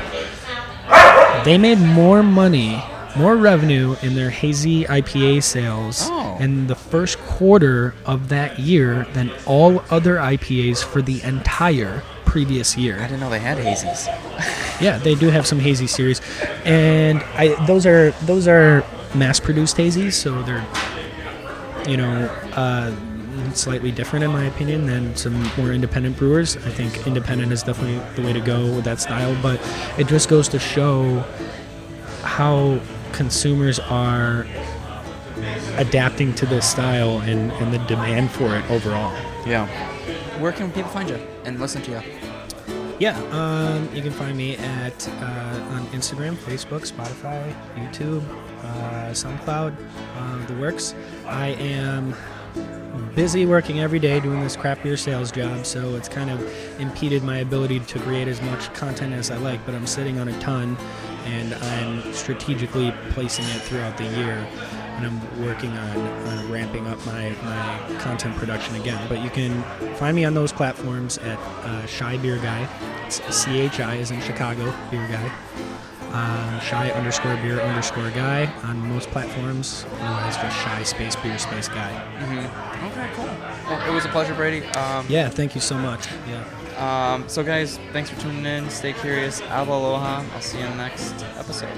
They made more money, more revenue in their hazy IPA sales Oh. in the first quarter of that year than all other IPAs for the entire previous year. I didn't know they had hazies. Yeah, they do have some hazy series, and I those are those are mass-produced hazies, so they're you know uh, slightly different in my opinion than some more independent brewers. I think independent is definitely the way to go with that style, but it just goes to show how consumers are adapting to this style and, and the demand for it overall. Yeah. Where can people find you and listen to you? Yeah, um, you can find me at uh, on Instagram, Facebook, Spotify, YouTube, uh, SoundCloud, uh, the works. I am busy working every day doing this craft beer sales job, so it's kind of impeded my ability to create as much content as I like. But I'm sitting on a ton, and I'm strategically placing it throughout the year. And I'm working on, on ramping up my, my content production again. But you can find me on those platforms at uh, Chi Beer Guy. It's C H I is in Chicago, Beer Guy. Um, chi underscore beer underscore guy on most platforms. Otherwise, just chi space beer space guy. Mhm. Okay, cool. Well, it was a pleasure, Brady. Um, Yeah, thank you so much. Yeah. Um, so, guys, thanks for tuning in. Stay curious. Aloha. I'll see you in the next episode.